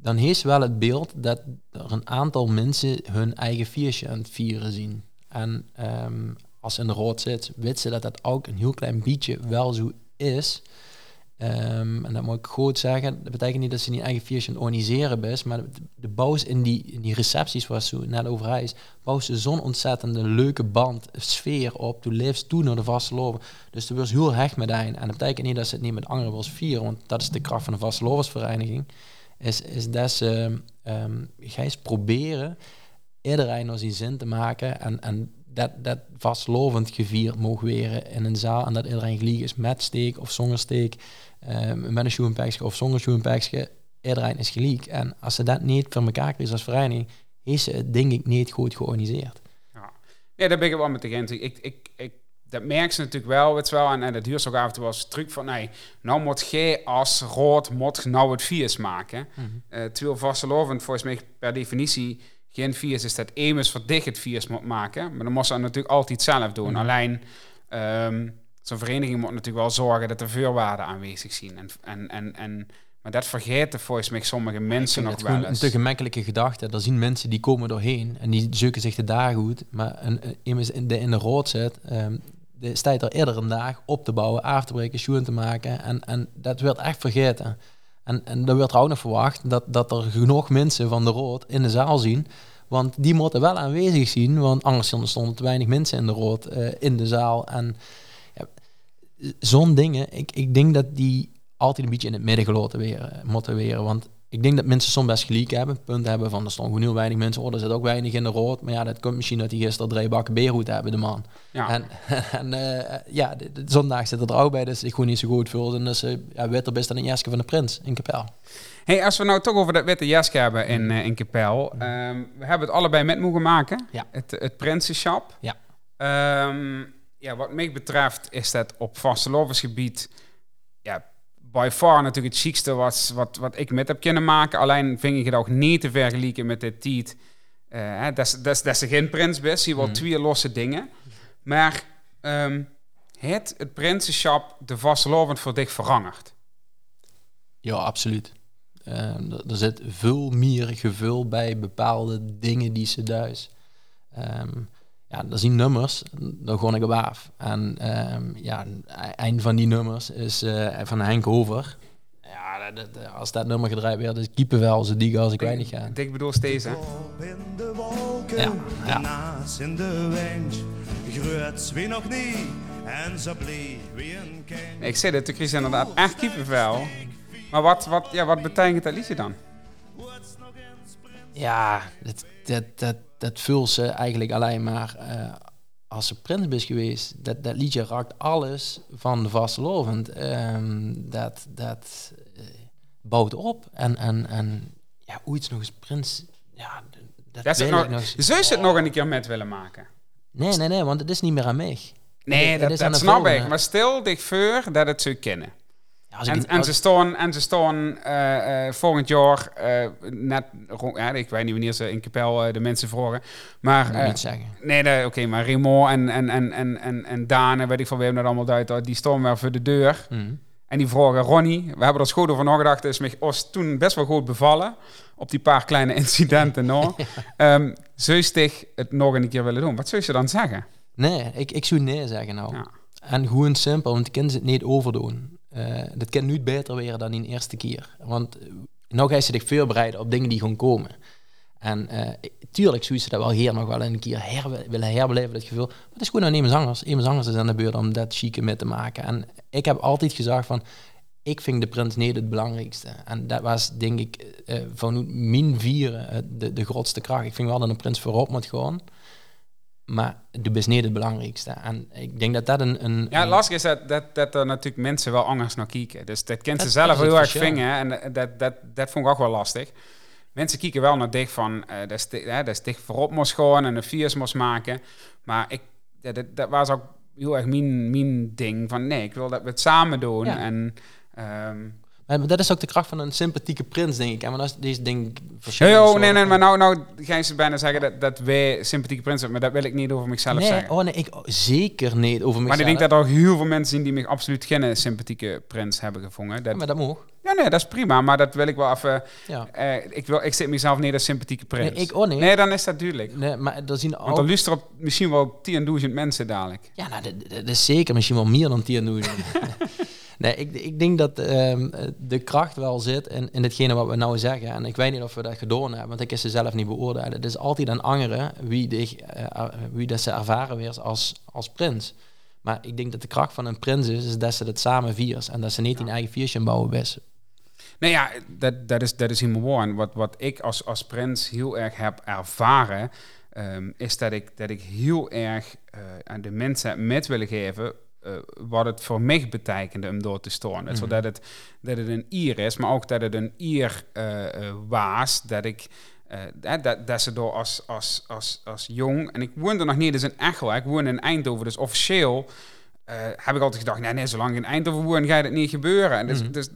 dan heeft wel het beeld dat er een aantal mensen hun eigen feestje aan het vieren zien. En ehm, als ze in de rood zit, weten ze dat dat ook een heel klein beetje wel zo is. Ehm, en dat moet ik goed zeggen. Dat betekent niet dat ze niet eigen organiseren is, maar de, bouws in die, in die recepties waar ze net over reis, bouwen ze zo'n ontzettende leuke band, sfeer op. Toen leeft toen naar de vaste loven. Dus toen was heel hecht met een. En dat betekent niet dat ze het niet met anderen wil vieren, want dat is de kracht van de vaste loversvereniging. Is, is dat ze um, proberen iedereen nog zijn zin te maken en, en dat, dat vastlovend gevierd mogen weer in een zaal en dat iedereen gelijk is met steek of zonder steek, um, met een schoenpekje of zonder schoenpekje. Iedereen is gelijk. En als ze dat niet voor elkaar krijgen als vereniging, is ze het denk ik niet goed georganiseerd. Ja, ja daar ben ik wel met de eens. Ik, ik, ik, dat merk ze natuurlijk wel, weet wel, en, en dat duurt ook af en toe als truc van, nee, nou moet jij als rood, moet nou het vies maken. Mm -hmm. uh, terwijl vastelovend volgens mij per definitie geen viers is dat Emus verdicht het viers moet maken. Maar dan moet ze natuurlijk altijd zelf doen. Mhm. Alleen, um, zo'n vereniging moet natuurlijk wel zorgen dat er vuurwaarden aanwezig zijn. En, en, en, en, maar dat vergeten volgens mij sommige mensen nog wel eens. Een te gemakkelijke gedachte. Er zien mensen die komen doorheen en die zoeken zich de dag goed. Maar een, een, in de, in de rood zit, um, de staat er eerder een dag op te bouwen, af te breken, schoen te maken. En, en dat werd echt vergeten. En, en dan werd er ook nog verwacht dat, dat er genoeg mensen van de rood in de zaal zien. Want die moeten wel aanwezig zien, want anders stonden te weinig mensen in de rood uh, in de zaal. En ja, zo'n dingen, ik, ik denk dat die altijd een beetje in het midden gelaten weer, moeten weren. Want ik denk dat mensen soms best gelijk hebben. Punt hebben van er stonden gewoon heel weinig mensen. Oh, er zit ook weinig in de rood. Maar ja, dat komt misschien dat die gisteren drie bakken beerhoed hebben, de man. Ja. En, en uh, ja, de, de, zondag zit er ook bij. Dus ik gewoon niet zo goed voel. En dus uh, ja, witter best dan een jasje van de prins in Kapel. Hey, als we nou toch over dat witte jasje hebben in, uh, in Kapel. Um, we hebben het allebei met mogen maken. Ja. Het, het Prinsenshop. Ja. Um, ja, wat mij betreft is dat op vastelovensgebied... Ja, by far natuurlijk het chicste wat, wat, wat ik met heb kunnen maken. Alleen vind ik het ook niet te vergelijken met dit tiet. Uh, dat, is geen prins best. Je wordt mm. twee losse dingen. Maar um, het, het prinsenschap, de vastelovend voor dich verangerd. Ja, absoluut. Uh, er, er, zit veel meer gevul bij bepaalde dingen die ze thuis. Um, ja, er zien nummers, dan gewoon ik op af. En um, ja, een van die nummers is uh, van Henk Over. Ja, dat, dat, als dat nummer gedraaid werd, is keeper wel zo die als ik weinig ga. Ik bedoel steeds, hè? Ja, ja. in de wind, groeit wie nog niet, en ze bleef wie een kind. Ik zei het, Chris inderdaad echt kiepenvel. Maar wat, wat, ja, wat betekent dat liedje dan? Ja, dat, dat, dat, dat vult ze eigenlijk alleen maar uh, als ze prins is geweest. Dat, dat liedje raakt alles van de vastelovend. Um, dat dat uh, bouwt op. En, en, en ja, ooit nog eens prins. Ja, dat, dat nog, nog Zou je het nog een keer met willen maken? Nee, nee, nee, want het is niet meer aan mij. Nee, dat, dat, dat snap ik. Maar stil dich voor dat het zou kennen. En, en, ze staan, en ze staan uh, uh, volgend jaar uh, net ja, ik weet niet wanneer ze in Kapel de mensen vragen. Maar, niet zeggen. Nee, nee oké, okay, maar Remo en, en, en, en, en, en Daan, weet ik van wie dat allemaal uit, die staan wel voor de deur. Mm. En die vragen, Ronnie, we hebben er goed over nagedacht, is mij ons toen best wel goed bevallen. Op die paar kleine incidenten nog. um, zou je het nog een keer willen doen? Wat zou je dan zeggen? Nee, ik, ik zou nee zeggen nou. Ja. En gewoon simpel, want kind het niet overdoen. Uh, dat kan nu beter weer dan de eerste keer. Want uh, nou ga je zich voorbereiden op dingen die gaan komen. En uh, tuurlijk zou je dat wel hier nog wel een keer willen herbeleven, dat gevoel. Maar het is gewoon aan Emen Zangers. Emen Zangers is aan de beurt om dat chique mee te maken. En ik heb altijd gezegd van, ik vind de prins niet het belangrijkste. En dat was, denk ik, uh, van vieren de, de grootste kracht. Ik vind wel dat een prins voorop moet gaan. Maar de is niet het belangrijkste. En ik denk dat dat een... een ja, lastig is dat, dat, dat er natuurlijk mensen wel anders naar kijken. Dus dat kent ze zelf heel erg vingen. En dat, dat, dat vond ik ook wel lastig. Mensen kijken wel naar dicht van... Uh, dat, is, uh, dat is dicht voorop moest gaan en een viers moest maken. Maar ik, dat, dat was ook heel erg mijn, mijn ding. Van nee, ik wil dat we het samen doen. Ja. En... Um, maar dat is ook de kracht van een sympathieke prins, denk ik. En dat is deze ding verschillend. Oh, nee, nee, maar nou, nou ga ze bijna zeggen dat, dat wij sympathieke prins zijn, maar dat wil ik niet over mezelf nee, zeggen. Oh nee, ik zeker niet over mezelf. Maar ik denk dat er heel veel mensen zien die me absoluut geen sympathieke prins hebben gevonden. Dat... Ja, maar dat mag. Ja, nee, dat is prima, maar dat wil ik wel even... Ja. eh, ik, wil, ik zit mezelf niet als sympathieke prins. Nee, ik ook niet. Nee, dan is dat duidelijk. Nee, maar er zien Want ook... er luisteren op misschien wel 10.000 mensen dadelijk. Ja, nou, dat, dat is zeker misschien wel meer dan 10 doen. nee, ik, ik denk dat ehm, de kracht wel zit in, in hetgene wat we nou zeggen. En ik weet niet of we dat gedaan hebben, want ik is ze zelf niet beoordelen. Het is altijd aan anderen wie, eh, wie dat ze ervaren weer als, als prins. Maar ik denk dat de kracht van een prins is, is dat ze het samen vieren. En dat ze niet in eigen viertje bouwen best. Nou ja, dat, dat, is, dat is helemaal waar. En wat, wat ik als, als prins heel erg heb ervaren, ehm, is dat ik, dat ik heel erg eh, aan de mensen met willen geven eh, wat het voor mij betekende om door te staan. Mhm. Zodat het, dat het een ier is, maar ook dat het een ier eh, was, dat ik... eh, dat, dat, ze door als, als, als, als jong... En ik woonde nog niet eens in hè. ik woonde in Eindhoven. Dus officieel heb ik altijd gedacht... Nee, nee, zolang ik in Eindhoven woon, gaat het niet gebeuren. En dus, Mhm. dus,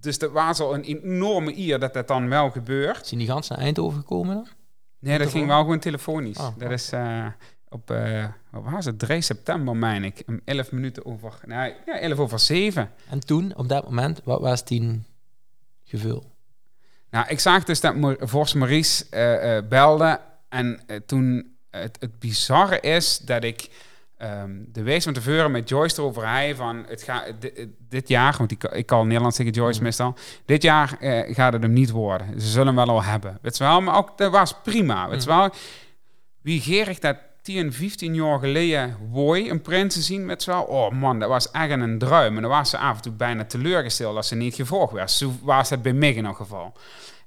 dus dat was al een enorme eer dat dat dan wel gebeurt. Zijn die gans naar Eindhoven gekomen dan? Nee, dat ging wel gewoon telefonisch. Oh, dat oh. is op, eh wat was het, 3 september, meen ik. Om 11 minuten over, nee, ja, 11 over 7. En toen, op dat moment, wat was tien gevul? Nou, ik zag dus dat Vos Maurice eh, eh, belde. En toen, het, het bizarre is dat ik ehm, de week van tevoren met Joyce erover hij van het gaat dit, jaar, want ik, ik kan Nederlands zeggen Joyce Mhm. meestal, dit jaar gaat het hem niet worden. Ze zullen hem wel al hebben. Weet je wel, maar ook dat was prima. Weet je wel, wie Gerig dat 10, 15 jaar geleden wooi een prins te zien met zo. Oh man, dat was echt een druim. En dan was ze af en toe bijna teleurgesteld als ze niet gevolgd werd. Zo was het bij mij in ieder geval.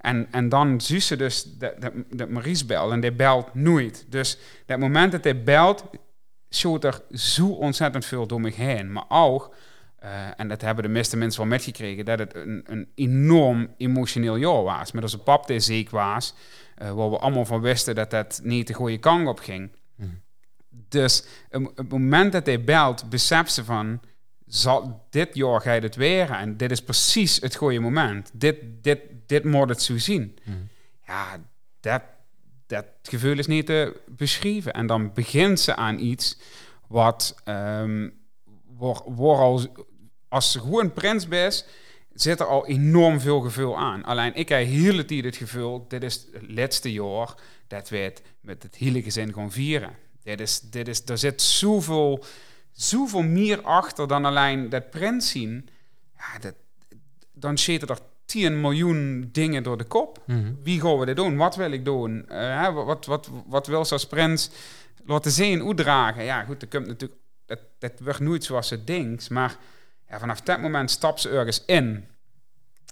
En, en dan zie ze dus dat, dat, dat Maurice belt en die belt nooit. Dus dat moment dat hij belt, schoot er zo ontzettend veel door me heen. Maar ook, eh, en dat hebben de meeste mensen wel metgekregen, dat het een, een enorm emotioneel jaar was. Met onze pap die ziek was, eh, waar we allemaal van wisten dat dat niet de goede kant op ging. Dus op het moment dat hij belt, beseft ze van, zal dit jaar ga je het weer en dit is precies het goede moment. Dit, dit, dit moet het zo zien. Mhm. Ja, dat, dat gevoel is niet te beschrijven. En dan begint ze aan iets wat, ehm waar, waar al, als ze gewoon prins bent, zit er al enorm veel gevoel aan. Alleen ik heb tijd het gevoel, dit is het laatste jaar dat we het met het hele gezin gaan vieren. Dit is, dit is, er zit zoveel, zoveel meer achter dan alleen dat prins zien. Ja, dat, dan zitten er 10 miljoen dingen door de kop. Mhm. Wie gaan we dit doen? Wat wil ik doen? Eh, wat, wat, wat wil ze als prins laten zien, hoe dragen? Ja, goed, dat komt natuurlijk... Dat, dat wordt nooit zoals ze denkt. Maar ja, vanaf dat moment stapt ze ergens in.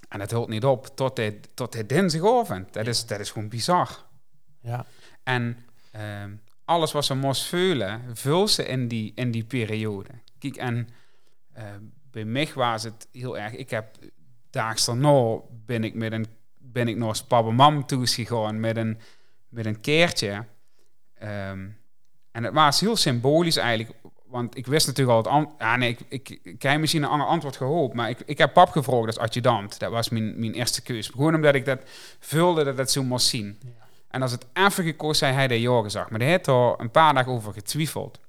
En het houdt niet op tot hij, tot hij dinsdagavond. Dat is, dat is gewoon bizar. Ja. En ehm, alles wat ze moest vullen, vul ze in die, in die periode. Kijk, en eh, bij mij was het heel erg... Ik heb daags daarna ben ik, met een, ben ik naar papa mam toe gegaan met een, met een keertje. Ehm, en het was heel symbolisch eigenlijk. Want ik wist natuurlijk al het antwoord. Ja, nee, ik, ik, heb misschien een ander antwoord gehoopt. Maar ik, ik heb pap gevraagd als adjudant. Dat was mijn, mijn eerste keus. Gewoon omdat ik dat vulde dat dat zo moest zien. En als het even gekozen zei hij dat ja gezegd. Maar hij heeft er een paar dagen over getwijfeld.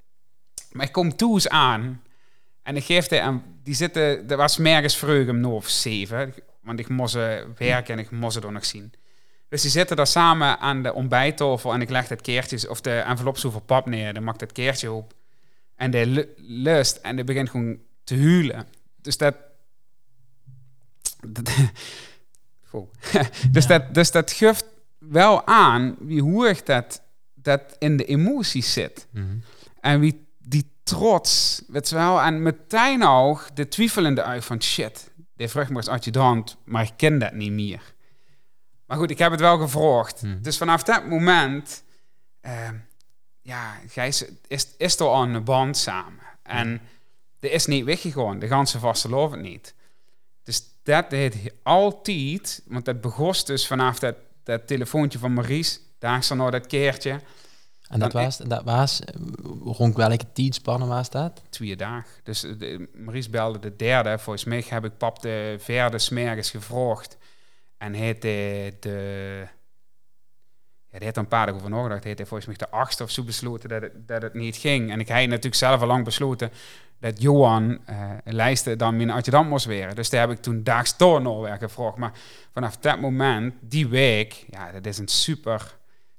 Maar ik kom toe eens aan. En ik geef hij aan... Die zitten... Dat was mergens vreugde om of zeven. Want ik moest eh, werken en ik moest het er nog zien. Dus die zitten daar samen aan de ontbijttafel. En ik leg het keertje... Of de envelop zo voor pap neer. Dan maakt het keertje op. En lu- lust. En die begint gewoon te huilen. Dus dat... dus, dat, dus dat geeft wel aan wie hoog dat, dat in de emoties zit. Mhm. En wie die trots, weet je wel, en meteen ook de twijfelende uit van shit, die vraagt me als adjudant, maar ik ken dat niet meer. Maar goed, ik heb het wel gevraagd. Mhm. Dus vanaf dat moment, eh, ja, Gijs, is, is er al een band samen. En er is niet weggegaan, de ganse vaste loof het niet. Dus dat deed altijd, want dat begon dus vanaf dat, dat telefoontje van Maurice, daar is er nog dat keertje, En dat was, dat was eh, rond welke tijdspannen was dat? twee dagen. Dus eh, de, Maurice belde de derde. Volgens mij heb ik pap de vierde smergens gevraagd. En hij de, de, die heeft een paar dagen over nagedacht. Hij heeft volgens mij de achtste of zo besloten dat het, dat het niet ging. En ik heb natuurlijk zelf al lang besloten dat Johan uh, lijsten dan mijn adjudant moest weer. Dus daar heb ik toen daags door nog gevraagd. Maar vanaf dat moment, die week, ja, dat is een super,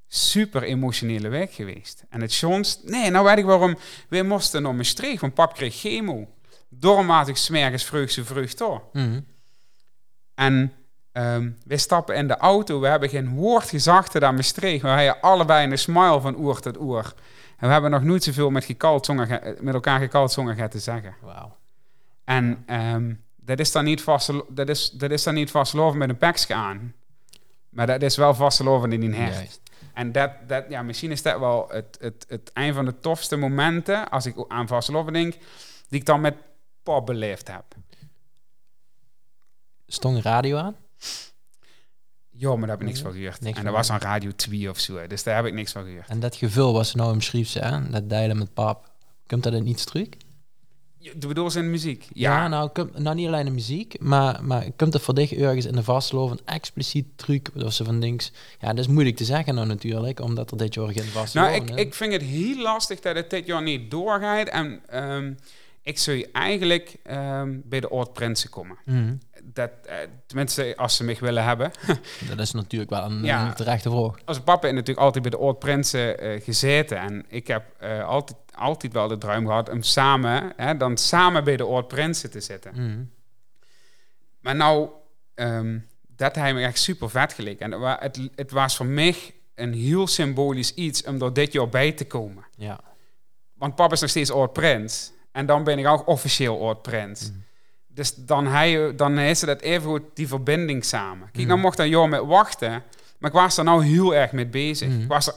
super emotionele week geweest. En het schoonst, nee, nou weet ik waarom, wij moesten naar Maastricht, want pap kreeg chemo. Doormatig smergens vreugde vreugd door. Mhm. En um, we stappen in de auto, we hebben geen woord gezegd aan Maastricht. We hebben allebei een smile van oor tot oor. En we hebben nog nooit zoveel met, met elkaar gekald zongen te zeggen. Wauw. En um, dat is dan niet vast, dat is, dat is dan niet vastgeloven met een pekje aan. Maar dat is wel vastgeloven in die hert. En dat, dat, ja, misschien is dat wel het, het, het een van de tofste momenten, als ik aan vastgeloven denk, die ik dan met pop beleefd heb. Stond radio aan? Ja, maar daar heb ik niks van gehoord. en dat was aan Radio 2 of zo, dus daar heb ik niks van gehoord. En dat gevoel was nou een schrift, hè? Dat delen met pap. Komt dat in iets terug? Je bedoelt in muziek? Ja, ja nou, kom, nou niet alleen de muziek, maar, maar komt er voor dich ergens in de vastloven een expliciet truc of ze van dings. Ja, dat is moeilijk te zeggen nou natuurlijk, omdat er dit jaar geen vastloven Nou, ik, ik vind het heel lastig dat het dit jaar niet doorgaat en um, ik zou eigenlijk um, bij de Oud-Prinsen komen. Mm dat, uh, tenminste, als ze mij willen hebben. dat is natuurlijk wel een, ja, een terechte vraag. Als papa heeft natuurlijk altijd bij de Oud-Prinsen uh, gezeten. En ik heb altijd, altijd wel de droom gehad om samen, hè, dan samen bij de Oud-Prinsen te zitten. Mm. Maar nou, um, dat heeft me echt super vet geleken. En het, het was voor mij een heel symbolisch iets om er dit jaar bij te komen. Ja. Want papa is nog steeds Oud-Prins. En dan ben ik ook officieel Oud-Prins. Mm. Dus dan, hij, dan is dat even goed die verbinding samen. Kijk, mm. nou mocht dan jou met wachten, maar ik was er nou heel erg mee bezig. Mm. Ik was er,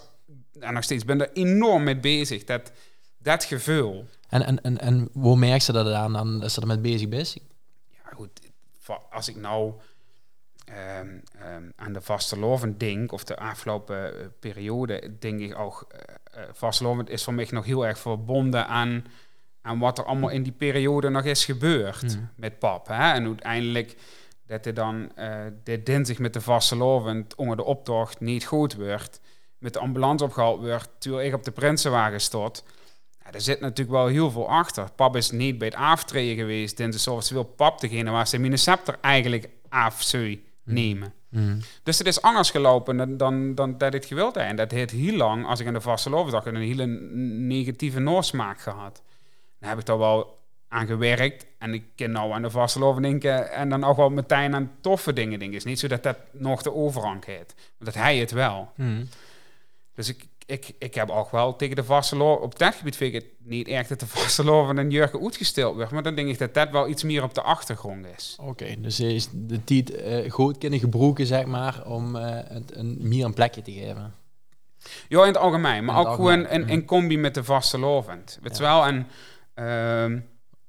en nog steeds ben er enorm mee bezig, dat, dat gevoel. En, en, en, en hoe merk je dat aan, dan, dat ze er mee bezig bent? Ja, goed, als ik nou um, um, aan de vastelovend denk, of de afgelopen uh, periode, denk ik ook, uh, vastelovend is voor mij nog heel erg verbonden aan aan wat er allemaal in die periode nog is gebeurd Hmm. met pap. Hè? En uiteindelijk dat hij dan uh, dit dinsdag met de vaste lovend onder de optocht niet goed werd, met de ambulance opgehaald werd, terwijl ik op de Prinsenwagen stond. Ja, er zit natuurlijk wel heel veel achter. Pap is niet bij het aftreden geweest. Dinsdag wil pap degene waar ze mijn scepter eigenlijk af zou nemen. Hmm. Dus het is anders gelopen dan, dan, dan dat het gewild. En dat heeft heel lang, als ik in de vaste dacht, een hele negatieve noorsmaak gehad. Dan heb ik daar wel aan gewerkt. En ik ken nou aan de vasteloven denken. En dan ook wel meteen aan toffe dingen denken. Het is niet zo dat dat nog de overhang heeft. Dat hij het wel. Mm. Dus ik, ik, ik heb ook wel tegen de vasteloven... Op dat gebied vind ik het niet echt dat de vasteloven en Jurgen uitgesteld werd. Maar dan denk ik dat dat wel iets meer op de achtergrond is. Oké, okay, dus is de tijd uh, goed kunnen gebruiken, zeg maar, om uh, het een, meer een plekje te geven. Ja, in het algemeen. Maar in ook gewoon in, in combi met de vastelovend. Weet je ja. wel? En... Um,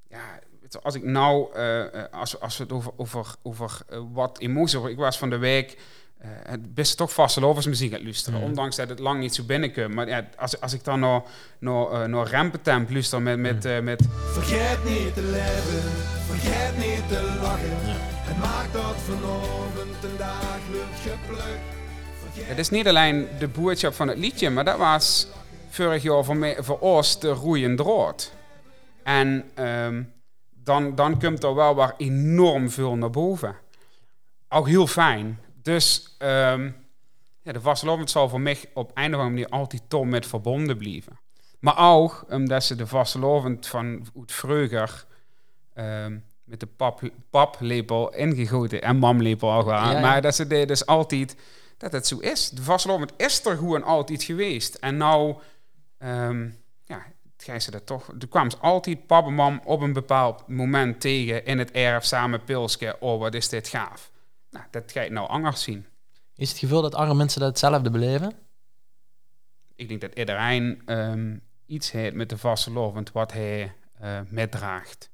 ja, als ik nou, uh, als, als we het over, over, over uh, wat emotie, ik was van de week het best toch vaste muziek aan luisteren, mm. ondanks dat het lang niet zo binnenkomt. Maar ja, als, als ik dan nog naar, naar Rempetemp luister met, met, mm. met... Vergeet niet te leven, vergeet niet te lachen. Ja. Het maakt dat vanavond een dag geplukt. Het is niet alleen de boodschap van het liedje, maar dat was vorig jaar voor, mij, voor ons de roeiende draad. En um, dan, dan komt er wel waar enorm veel naar boven. Ook heel fijn. Dus um, ja, de vastelovend zal voor mij op een of andere manier altijd toch met verbonden blijven. Maar ook omdat ze de vastelovend van het vroeger um, met de pap, paplepel ingegoten en mamlepel. Ja, ja. Maar dat ze deden dus altijd dat het zo is. De vastelovend is er gewoon altijd geweest. En nou, um, gaan ze dat toch. Er kwam altijd pap en mam op een bepaald moment tegen in het erf samen pilsje. Oh, wat is dit gaaf. Nou, dat ga je nou anders zien. Is het gevoel dat andere mensen dat hetzelfde beleven? Ik denk dat iedereen um, iets heeft met de vaste lovend wat hij uh, metdraagt.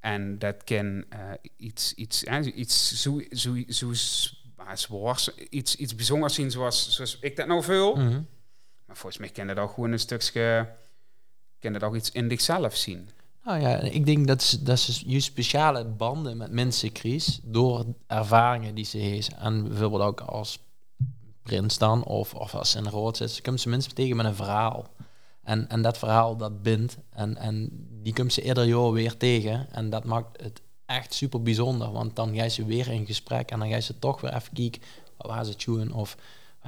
En dat kan uh, iets, iets, iets zo, zo, zo, zwaars, iets, iets bijzonders zien zoals, zoals ik dat nou veel. Mm -hmm. Maar volgens mij kan dat ook gewoon een stukje kan dat ook iets in zichzelf zien. Nou ja, ik denk dat ze, dat ze je speciale banden met mensen krijgt door ervaringen die ze heeft. En bijvoorbeeld ook als prins dan, of, of als ze in rood zit, ze komt ze minstens tegen met een verhaal. En, en dat verhaal dat bindt. En, en die komt ze ieder jaar weer tegen. En dat maakt het echt super bijzonder. Want dan ga je ze weer in gesprek en dan ga je ze toch weer even kijken. Waar ze tune of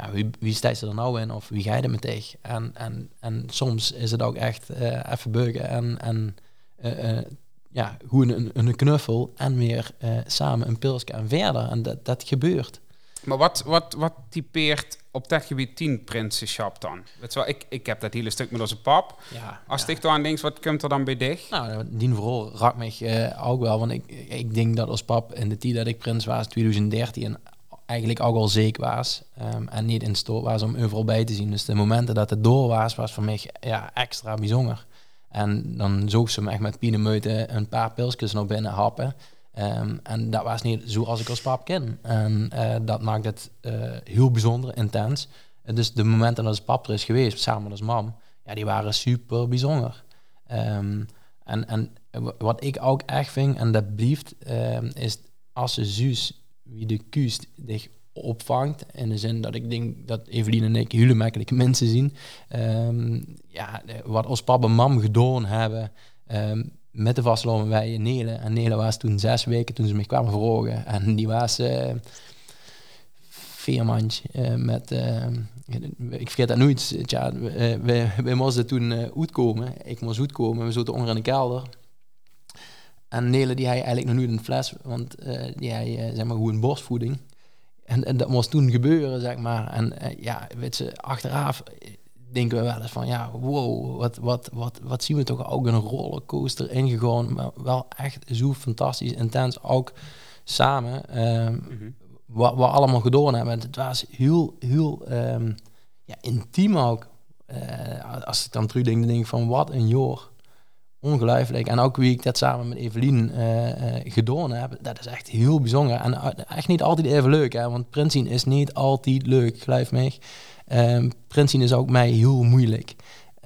ja, wie, wie ze er nou in? Of wie ga je er tegen? En, en, en soms is het ook echt uh, even beugen en, en uh, uh, ja, gewoon een, een knuffel en weer samen een pilsje en verder. En dat, dat gebeurt. Maar wat, wat, wat typeert op dat gebied 10 Prinsenschap dan? Weet wel, ik, ik heb dat hele stuk met onze pap. Ja, Als ja. ik aan denk, wat komt er dan bij dich? Nou, die vooral raakt mij uh, ook wel. Want ik, ik denk dat als pap in de tijd dat ik prins was, 2013, eigenlijk ook al zeker was. Um, en niet in stoot was om overal bij te zien. Dus de momenten dat het door was, was voor mij ja, extra bijzonder. En dan zoog ze me echt met pienemeuten een paar pilsjes naar binnen happen. Um, en dat was niet zoals ik als pap ken. En uh, dat maakt het uh, heel bijzonder, intens. En dus de momenten dat als pap er is geweest, samen als mam, ja, die waren super bijzonder. Um, en, en wat ik ook echt vind, en dat blijft, is als ze zus wie de kust zich opvangt. In de zin dat ik denk dat Evelien en ik hele makkelijke mensen zien. ja, wat ons papa en mam gedaan hebben met de vastlopen wij Nele. En Nele was toen zes weken toen ze me kwamen vroegen. En die was uh, uh, met... Uh, ik vergeet dat nooit. Tja, we, moesten toen uitkomen. Ik moest uitkomen. We zaten onder in de kelder. En Nele die hij eigenlijk nog nooit een fles. Want die hij zeg maar gewoon borstvoeding. En, en dat moest toen gebeuren, zeg maar. En ja, weet ze, achteraf denken we wel eens van, ja, wow, wat, wat, wat, wat zien we toch ook een rollercoaster ingegaan, maar wel echt zo fantastisch intens ook samen, um, wat we allemaal gedaan hebben. Het was heel, heel um, ja, intiem ook. Uh, als ik dan terugdenk, dan denk ik van, wat een jaar. Ongelooflijk. En ook wie ik dat samen met Evelien uh, uh, gedaan heb, dat is echt heel bijzonder. En echt niet altijd even leuk, hè, want prinsen is niet altijd leuk, geloof me. Um, is ook mij heel moeilijk.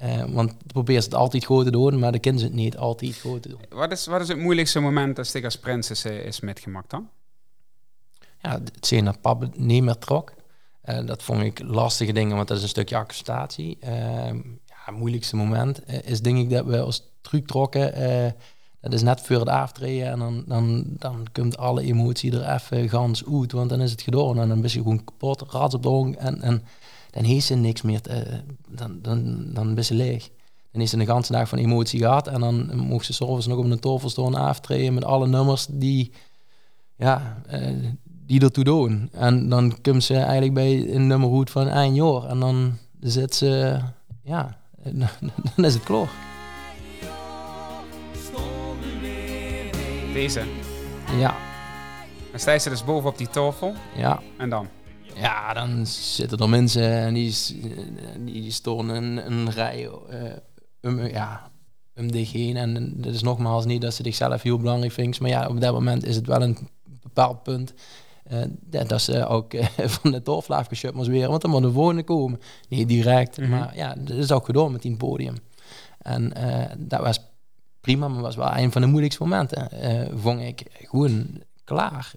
Uh, want probeer het altijd goed te doen, maar de kind het niet altijd goed te doen. Wat is, wat is het moeilijkste moment dat ik als prinses is metgemaakt dan? Ja, het zijn dat papa niet meer trok. Dat vond ik lastige dingen, want dat is een stukje acceptatie. Moeilijkste moment eh, is denk ik dat we als truc trokken. dat is net voor het aftreden en dan, dan, dan komt alle emotie er even gans uit, want dan is het gedaan en dan ben je gewoon kapot, rats op de en, en dan heeft ze niks meer, te, dan, dan, dan is ze leeg. Dan is ze de hele dag van emotie gehad en dan mocht ze s'avonds nog op een tafel staan aftreden met alle nummers die, ja, uh, die ertoe doen. En dan komt ze eigenlijk bij een nummer van één jaar en dan zit ze, ja, dan is het klaar. Deze? Ja. Dan sta je dus boven op die tafel. Ja. En dan? Ja, dan zitten er mensen en die, die storen een, een rij uh, um, ja, om dich heen. En dat is nogmaals niet dat ze zichzelf heel belangrijk vindt. Maar ja, op dat moment is het wel een bepaald punt. Uh, dat, ze ook uh, van de geschupt moest weer. Want dan moeten wonen komen. Niet direct, mm -hmm. maar ja, dat is ook gedaan met die podium. En dat was prima, maar was wel een van de moeilijkste momenten. vond ik gewoon klaar.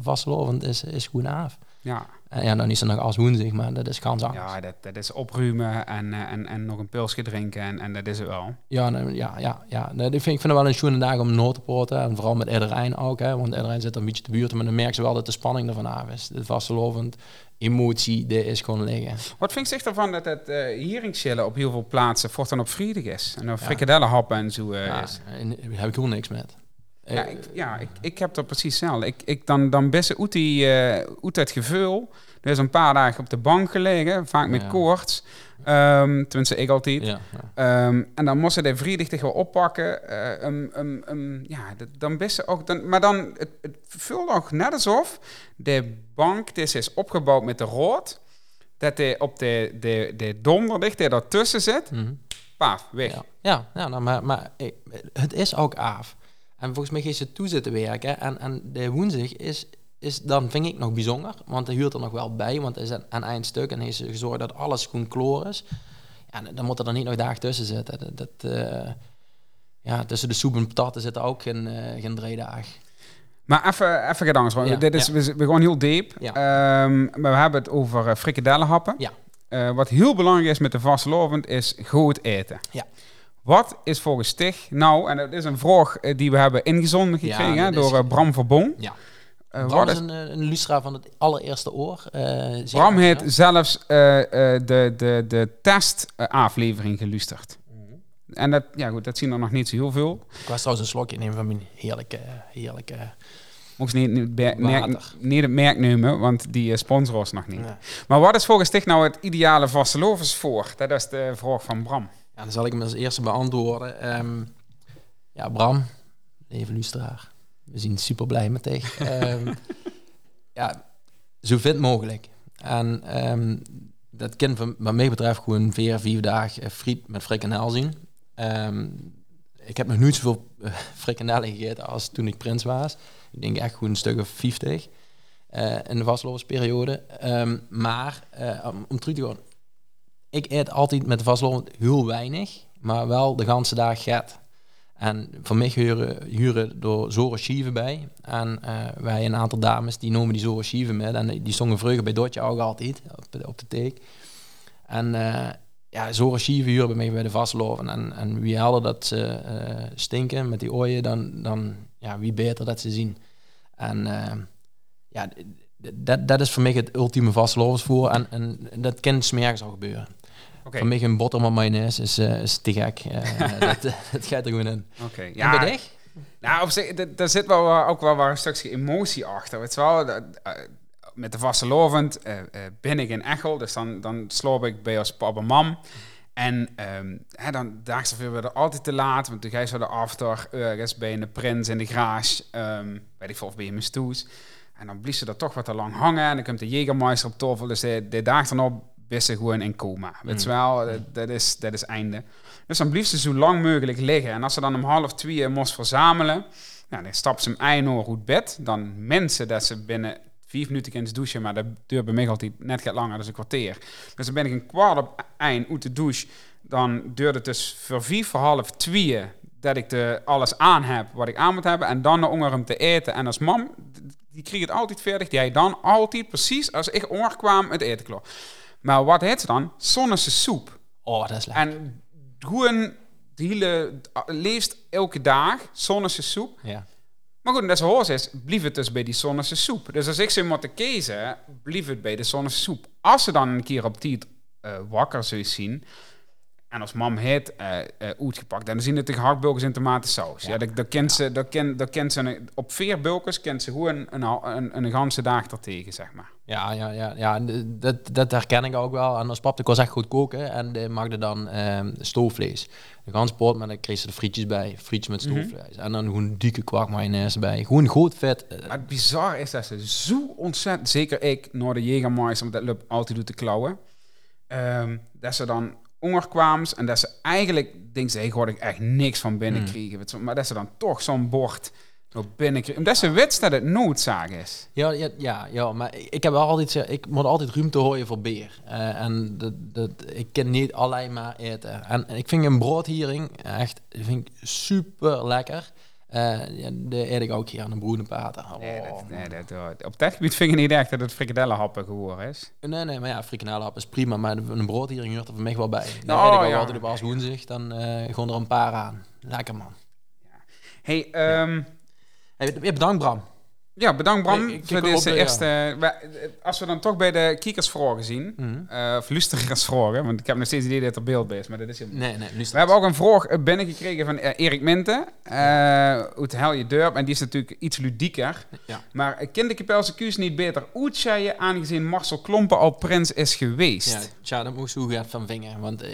vastlovend is, is gewoon af. Ja. En ja, dan is er nog als woensdag, maar dat is kans anders. Ja, dat, dat is opruimen en, eh, en, en nog een pilsje drinken en, en dat is het wel. Ja, ja, ja, ja. Dat vind, ik vind het wel een schoene dag om nood te praten. En vooral met iedereen ook, hè, want iedereen zit een beetje te buurt. Maar dan merk je wel dat de spanning er vanaf is. Het vastelovend, emotie, die is gewoon liggen. Wat vind je zich ervan dat het uh, op heel veel plaatsen voortaan op vrijdag is? En dan frikadellenhappen en zo uh, ja, is? Daar heb ik gewoon niks met. Ja, ik, ja, ik, ik heb dat precies zelf. Ik, ik dan, dan die, uh, uit het gevoel. Er is een paar dagen op de bank gelegen, vaak met koorts. Um, tenminste, ik altijd. Ja, ja. Um, en dan moest ze de toch wel oppakken. Uh, um, um, um, ja, dan best ook... Dan, maar dan, het, het voelt nog net alsof de bank dit is opgebouwd met de rood. Dat hij op de, de, de donderdag die daartussen zit, mm -hmm. paf, weg. Ja, ja, ja nou, maar, maar het is ook af. En volgens mij is ze toe zitten werken. En, en de woensdag is, is dan, vind ik, nog bijzonder. Want hij huurt er nog wel bij, want het is een, een eindstuk. En heeft ze gezorgd dat alles gewoon kloor is. Ja, dan moet er dan niet nog dagen tussen zitten. Dat, dat uh, ja, tussen de soep en patatten zit ook geen, uh, geen drie dagen. Maar even, even gedans. Ja, Dit is, ja. we, we gaan heel diep. Ja. Ehm, maar we hebben het over uh, frikadellenhappen. Ja. Eh, wat heel belangrijk is met de vastelovend is goed eten. Ja. Wat is volgens Stig nou, en dat is een vraag eh, die we hebben ingezonden Ja, gekregen is- door Bram Verbong. Ja. Eh, Bram is een, eh, een lustra van het allereerste oor. eh, Bram heeft ja. zelfs de, de, de testaflevering gelusterd. Mhm. En dat, ja goed, dat zien er nog niet zo heel veel. Ik was trouwens een slokje nemen van mijn heerlijke, heerlijke... Mocht niet, niet, merk, niet het merk nemen, want die sponsoren ons nog niet. Ja. Maar wat is volgens Stig nou het ideale vastelovens voor? Dat is de vraag van Bram. Ja, dan zal ik hem als eerste beantwoorden. Ehm, ja, Bram, even lustraar. We zijn super blij met. Ehm, ja, zo fit mogelijk. En ehm, dat kan van- wat mij betreft gewoon vier, vier dagen eh, friet met frikandel zien. Ik heb nog nooit zoveel uh, frikandellen gegeten als toen ik prins was. Ik denk echt gewoon een stuk of 50 eh, in de vastlopersperiode. Maar eh, om terug te gaan, ik eet altijd met de vastlopen heel weinig, maar wel de ganse dag get. En voor mij huren, huren door Zora Schieven bij. En eh, wij een aantal dames die noemen die Zora Schieven met. En die zongen vroeger bij Dotje ook altijd op, de- teek. En eh ja, Zora Schieven huren bij mij bij de vastlopen. En, en wie helder dat ze eh, stinken met die ooien, dan, dan ja, wie beter dat ze zien. En ja, dat, dat is voor mij het ultieme vastlovensvoer. En, en dat kan smergens al gebeuren. Voor mij een boterham met mayonaise is, eh, is te gek. Eh, dat, dat gaat er gewoon in. oké. Ja. Ja, En? Nou, op zich, daar zit wel, ook wel, wel een stukje emotie achter. Weet je wel? Met de vastelovend eh, eh, ben ik in Echel, dus dan, dan sloop ik bij ons papa en mam. En ehm, hè, dan daags weer weer altijd te laat, want toen ga je zo de after ergens bij een prins in de garage, ehm weet ik veel, of bij mijn stoes. En dan blies ze er toch wat te lang hangen en dan komt de Jägermeister op tafel, dus de, de dag erop is ze gewoon in coma. Weet je wel, dat, dat, is, dat is einde. Dus dan blief ze zo lang mogelijk liggen. En als ze dan om half twee moest verzamelen, nou, dan stapt ze hem eindelijk goed bed. Dan mensen dat ze binnen vijf minuten kunnen douchen, maar dat duurt bij mij altijd net gaat langer, dus een kwartier. Dus dan ben ik een kwart op eind uit de douche. Dan duurt het dus voor vijf voor half twee dat ik de, alles aan heb wat ik aan moet hebben. En dan naar honger om te eten. En als mam, die kreeg het altijd verdig. Die hij dan altijd precies als ik honger kwam het eten klaar. Maar wat heet ze dan? Zonnese soep. Oh, dat is lekker. En gewoon de hele, leeft elke dag zonnese soep. Ja. Maar goed, dat is hoors is, blief het dus bij die zonnese soep. Dus als ik ze moet kiezen, blief het bij de zonnese soep. Als ze dan een keer op tijd eh, wakker zou zien, en als mam het eh eh, uitgepakt, dan zien het de gehaktbulkers in tomatensaus. Ja, dat, dat kent ze, dat kent, dat kent ze op vier bulkers kent ze gewoon een, een, een, een ganse dag ertegen, zeg maar. Ja, ja, ja, ja. en, Dat, dat herken ik ook wel. En als pap, ik was echt goed koken en die maakte dan ehm stoofvlees. De ganspot, maar dan kreeg ze er frietjes bij. Frietjes met stoofvlees. En dan gewoon dikke kwak mayonaise bij. Gewoon goed vet. eh, Maar het bizar is dat ze zo ontzettend, zeker ik, naar de Jägermeister, want dat loopt altijd door te klauwen, ehm, dat ze dan honger kwamen en dat ze eigenlijk, denk ze, ik echt niks van binnen kregen. weet je wel. Maar dat ze dan toch zo'n bord naar binnen kregen. Omdat ze wist dat het noodzaak is. Ja, ja, ja, ja, maar ik heb wel altijd, ik moet altijd ruimte houden voor beer. Eh, en dat, dat, ik kan niet alleen maar eten. En ik vind een broodhiering echt, vind ik super lekker. Ja, de eet ik ook hier aan een broedenpater. Oh, Nee, dat, man. nee, dat, op dat gebied vind ik niet echt dat het frikadellenhappen geworden is. nee, nee, maar ja, frikandelhap is prima, maar een broodhiering hoort er voor mij wel bij. Dan Oh, eet ik ook ja. altijd op als woensdag, dan eh, gewoon er een paar aan. Lekker man. hey, ehm, Hey, bedankt Bram. Ja, bedankt Bram voor deze op, eerste... wa- Als we dan toch bij de kiekersvragen zien, Mhm. eh of luisterersvragen, want ik heb nog steeds het idee dat er beeld bij is, maar dat is hem Nee, nee, We hebben ook een vraag eh, binnengekregen van eh, Erik Minten eh uit Helje Durp. En die is natuurlijk iets ludieker. Ja. Maar eh, kind de Kapelse Kuus niet beter uitzeien aangezien Marcel Klompen al prins is geweest? Ja, tja, dat moest hoe gaat van vingen. Want eh,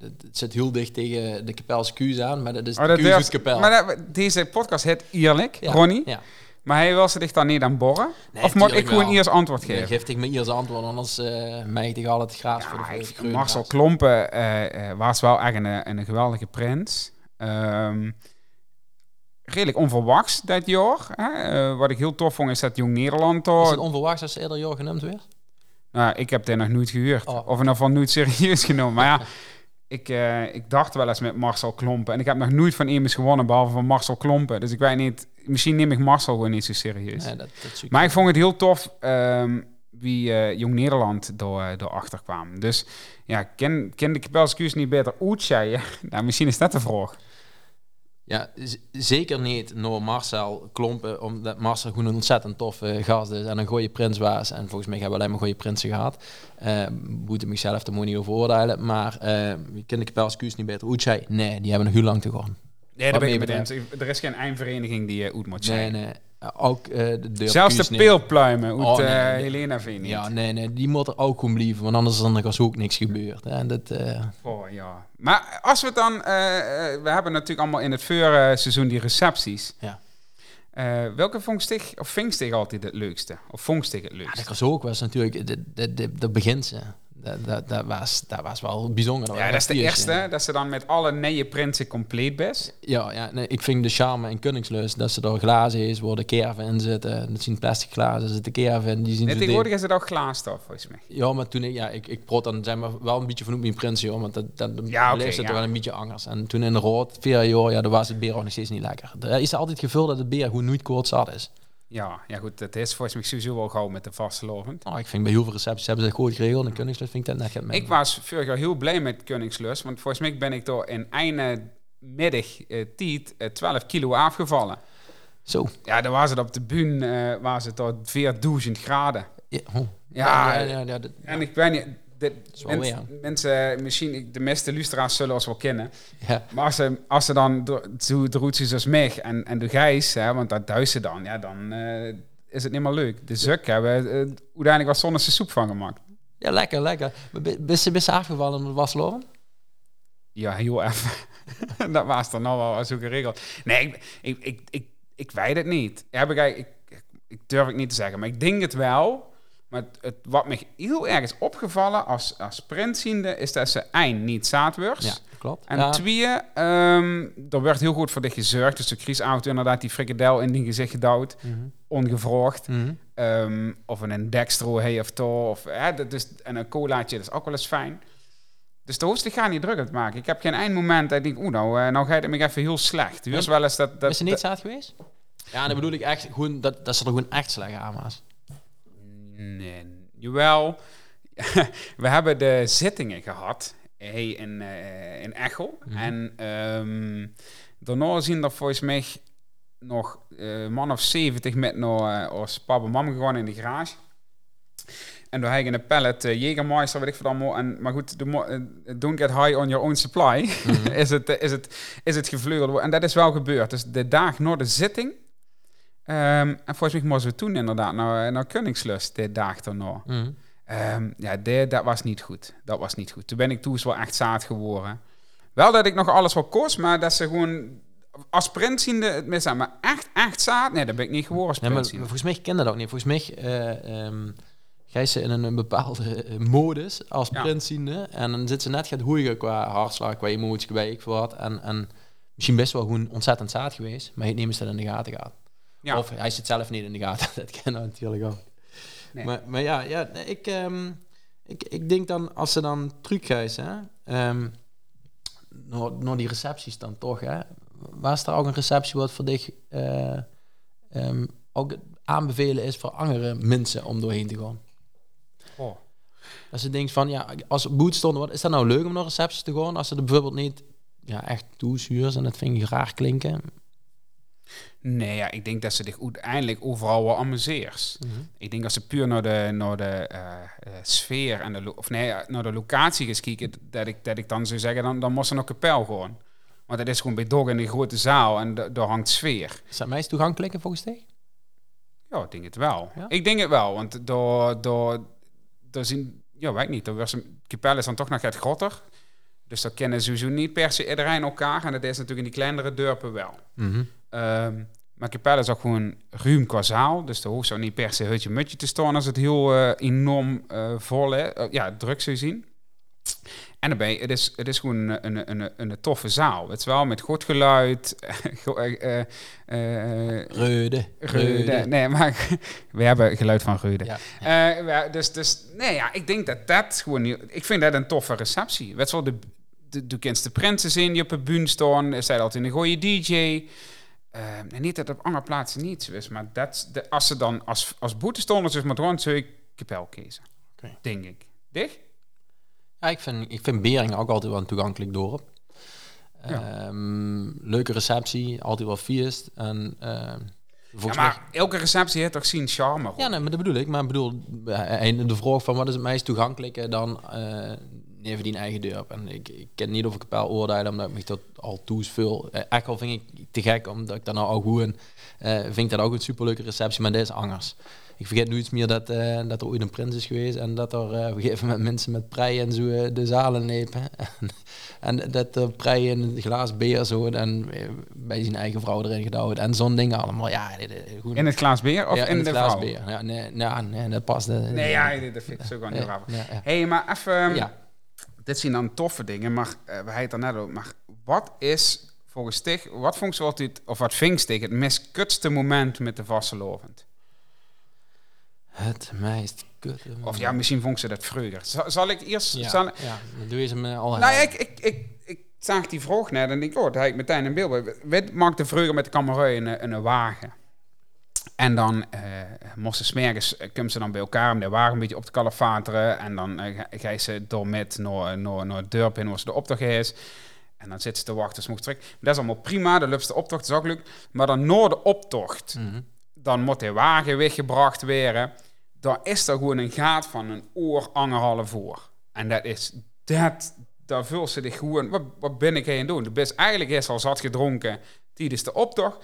het, zit heel dicht tegen de Kapelse aan, maar dat is Oh, de dat durft- maar dat- deze podcast heet eerlijk, Ja, Ronnie. Ja. Maar hij wil zich dan niet aan borren? Nee, of moet ik gewoon eerst antwoord Dan geven? geef ik me eerst antwoord, anders uh, mij tegen al het graas voor de Ja, voor ik- de groene Marcel. Klompen eh, was wel echt een, een geweldige prins. Ehm, redelijk onverwachts dat jaar. Hè? Wat ik heel tof vond is dat Jong Nederland... Is daar- het onverwachts als eerder jaar genoemd werd? Nou, ik heb dit nog nooit gehuurd. Oh. Of in ieder geval nooit serieus genomen. Maar ja, ik, ik dacht wel eens met Marcel Klompen. En ik heb nog nooit van iemand gewonnen, behalve van Marcel Klompen. Dus ik weet niet... misschien neem ik Marcel gewoon niet zo serieus. Dat, dat Maar ik vond het heel tof ehm, wie eh, Jong Nederland door, door achter kwam. Dus ja, ken, ken de Kapelskuus niet beter uitzeien? nou, misschien is dat de vraag. Ja, zeker niet door Marcel Klompen, omdat Marcel gewoon een ontzettend toffe gast is en een goede prins was. En volgens mij hebben we alleen maar goede prinsen gehad. Uh, moet ik mezelf er niet over oordelen. Maar uh, je kent de Kapelskuus niet beter Oetjai? Nee, die hebben nog heel lang te gaan. Nee, daar ben ik eens. Er is geen eindvereniging die uh, moet zijn. Nee, nee. Ook uh, de Zelfs de peelpluimen Oh, nee. Helena vind ik niet. Ja, nee, nee, die moet er ook gewoon blijven, want anders dan er is ook niks gebeurd. Hè. Dat, eh, Oh, ja. Maar als we dan... eh, eh, we hebben natuurlijk allemaal in het voorseizoen die recepties. Ja. Eh, welke vond ik, of vingst ik altijd het leukste? Of vond ik het ja, leukste? dat was ook was natuurlijk, de begint ze. Dat, dat, dat, was, dat was wel bijzonder. ja, dat is de eerste, ja. dat ze dan met alle nieuwe prinsen compleet best. Ja, ja nee, ik vind de charme en Koningslust dat ze er glazen is, waar de kerven in zitten. Dat zien plastic glazen, zitten kerven in, die zien Nee, tegenwoordig is het ook glaasstof, volgens mij. Ja, maar toen ik, ja, ik, ik proot dan zijn we wel een beetje van op mijn prins, joh, want dat, dat Ja, oké, leeft het ja. toch wel een beetje anders. En toen in de rood, vier jaar, ja, was het beer nog steeds niet lekker. Er is altijd gevuld dat het beer gewoon nooit zat is. Ja, ja goed, dat is volgens mij sowieso wel gauw met de vastelovend. Nou, ik vind bij heel veel recepties hebben ze het goed geregeld en Koningslust vind ik dat net gaat Ik was vorig jaar heel blij met Koningslust, want volgens mij ben ik door in einde middag eh, tijd eh, 12 kilo afgevallen. Zo. Ja, dan was het op de bühne, eh was het tot 4000 graden. Ja, oh. Ja, ja, ja, En ik ben niet... De, mens- mensen, misschien ik- de meeste luisteraars zullen ons wel kennen. ja. Maar als ze, als ze dan do- zo droet ze zoals mij en, en de gijs, hè, want dat duist ze dan, ja, dan eh, is het niet meer leuk. De zuk hebben we uh, uiteindelijk wat zonnige soep van gemaakt. ja, lekker, lekker. Bist je afgevallen met wasloren? Ja, heel even. dat was dan nou wel zo geregeld. Nee, ik, ik, ik, ik, ik weet het niet. Ja, begrijp, ik, ik, ik durf het niet te zeggen, maar ik denk het wel. Maar het, het- wat me heel erg is opgevallen als, als printziende, is dat ze één niet zaad. Ja, klopt. En ja. twee, ehm, er werd heel goed voor dit gezorgd. Dus de criesauto inderdaad die frikadel in die gezicht gedouwd. Ehm, of een dextro, hey of to. Of, hè, dat is, en een colaatje, dat is ook wel eens fijn. Dus de hoofdstuk gaat niet druk aan het maken. Ik heb geen eindmoment dat ik denk, oeh, nou, eh, nou gaat het me even heel slecht. Dus wel eens dat... dat is ze niet zaad geweest? Ja, dan bedoel ik echt gewoon dat, dat ze er gewoon echt slecht aan was. Nee, jawel. we hebben de zittingen gehad hey, in, eh, in Echel. Mhm. En ehm, daarna zien er volgens mij nog eh, man of 70 met naar uh, ons papa en mam gegaan in de garage. En door hij in een pallet uh, Jägermeister, weet ik veel allemaal. En, maar goed, de eh, don't get high on your own supply. is, het, eh, is, het, is het gevleugeld. En dat is wel gebeurd. Dus de dag na de zitting. Ehm, en volgens mij moesten we toen inderdaad naar, naar Koningslust, de dag daarna. Ehm, ja, dat was niet goed. Dat was niet goed. Toen ben ik toen wel echt zaad geworden. Wel dat ik nog alles wat kost, maar dat ze gewoon als printziende het mis aan. Maar echt, echt zaad? Nee, dat ben ik niet geworden als Nee, maar volgens mij kende dat ook niet. Volgens mij uh, um, ga ze in een, een bepaalde uh, modus als Ja. printziende. En dan zit ze net gaat hoeien qua hartslag, qua emotie, qua ik wat. En, en misschien best wel gewoon ontzettend zaad geweest. Maar hij neemt ze dat in de gaten gehad. Ja. Of hij zit zelf niet in de gaten. dat kennen we natuurlijk ook. Nee. Maar, maar ja, ja ik, ehm, ik, ik denk dan, als ze dan teruggeist, hè, ehm, naar, naar die recepties dan toch, hè, was er ook een receptie wat voor dich eh, ehm, ook aanbevelen is voor andere mensen om doorheen te gaan? Oh. Als je denkt van, ja, als boet stond, wat is dat nou leuk om naar recepties te gaan? Als ze er bijvoorbeeld niet ja, echt toezuurs en dat vind je raar klinken. Nee, ja, ik denk dat ze zich uiteindelijk overal wel amuseert. Ik denk als ze puur naar de, naar de eh, eh, sfeer en de, of nee, naar de locatie kijken, dat ik, dat ik dan zou zeggen, dan, dan moest ze naar kapel gewoon. Want dat is gewoon bij Dog in die grote zaal en da- daar hangt sfeer. Is dat meest toegankelijk volgens dich? Ja, ik denk het wel. Ja? Ik denk het wel, want door, door, door zien, ja, weet ik niet, door kapel is dan toch nog het groter. Dus dat kennen sowieso niet per se iedereen elkaar. En dat is natuurlijk in die kleinere dorpen wel. Ehm, maar Capelle is ook gewoon ruim qua zaal. Dus er hoeft zo niet per se hutje mutje te staan als het heel eh, enorm eh, vol is. Eh, ja, druk zou zien. En daarbij, het is, het is gewoon een, een, een, een, een toffe zaal. Het is wel met goed geluid. Reude. Reude. Nee, maar we hebben geluid van Reude. Ja. Dus, dus, nee, ja, ik denk dat dat gewoon... Ik vind dat een toffe receptie. Weet wel, de, de, de de prinsen zien die op de bühne staan. Er staat altijd een goede DJ. Eh, niet dat het op andere plaatsen niet zo is, maar dat, de, als ze dan als, als boetestonders is met rond, zou ik kapel kiezen. Denk ik. Dicht? Ja, ik vind, ik vind Beringen ook altijd wel een toegankelijk dorp. Ja. Ehm, leuke receptie, altijd wel feest. En uh, Ja, mij... maar elke receptie heeft toch zien charme. Ja, nee, maar dat bedoel ik. Maar ik bedoel, eh, de vraag van wat is het meest toegankelijke dan uh, neven die eigen dorp. En ik, ik ken niet of ik kapel oordelen, omdat ik me dat al toes veel. Uh, echt al vind ik te gek, omdat ik dan nou ook goed uh, vind ik dat ook een superleuke receptie, maar dit is angers. Ik vergeet nu iets meer dat, uh, dat er ooit een prins is geweest en dat er uh, op een gegeven moment mensen met preien en zo de zalen nepen. en, en dat de preien in het glaas beer zo en bij zijn eigen vrouw erin gedouwd en zo'n dingen allemaal. Ja, goed. In het glaas beer of ja, in, in de glaas beer. Ja, nee, nee, nee, dat past. Nee, ja, dat vind ik zo gewoon heel raar. Hé, hey, maar even... Ja. Dit zijn dan toffe dingen, maar we hebben het er net over. Maar wat is volgens Stig, wat vond je altijd, of wat ving Stig het miskutste moment met de Vasselovend? Het meest kutte. Of ja, misschien vond ze dat vroeger. Zal, zal ik eerst... Ja, zal, ja dan doe je ze me al Nou, ik, ik, ik, ik zag die vroeg net en ik, oh, daar heb ik meteen een beeld. Wat maakte vroeger met de kamerui in een wagen? En dan uh, moesten smergens, komen ze dan bij elkaar om de wagen een beetje op te kalafateren. En dan uh, ga je ze door met naar, naar, naar het dorp in waar ze de optocht is. En dan zitten ze te wachten, ze mogen terug. Dat is allemaal prima, de lupste optocht is ook leuk. Maar dan na de optocht, Mhm. dan moet de wagen weggebracht worden. Dan is er gewoon een gaat van een oor, anderhalf voor. En dat is, dat, daar vult ze zich gewoon, wat, wat ben ik aan het doen? De best eigenlijk is al zat gedronken tijdens de optocht.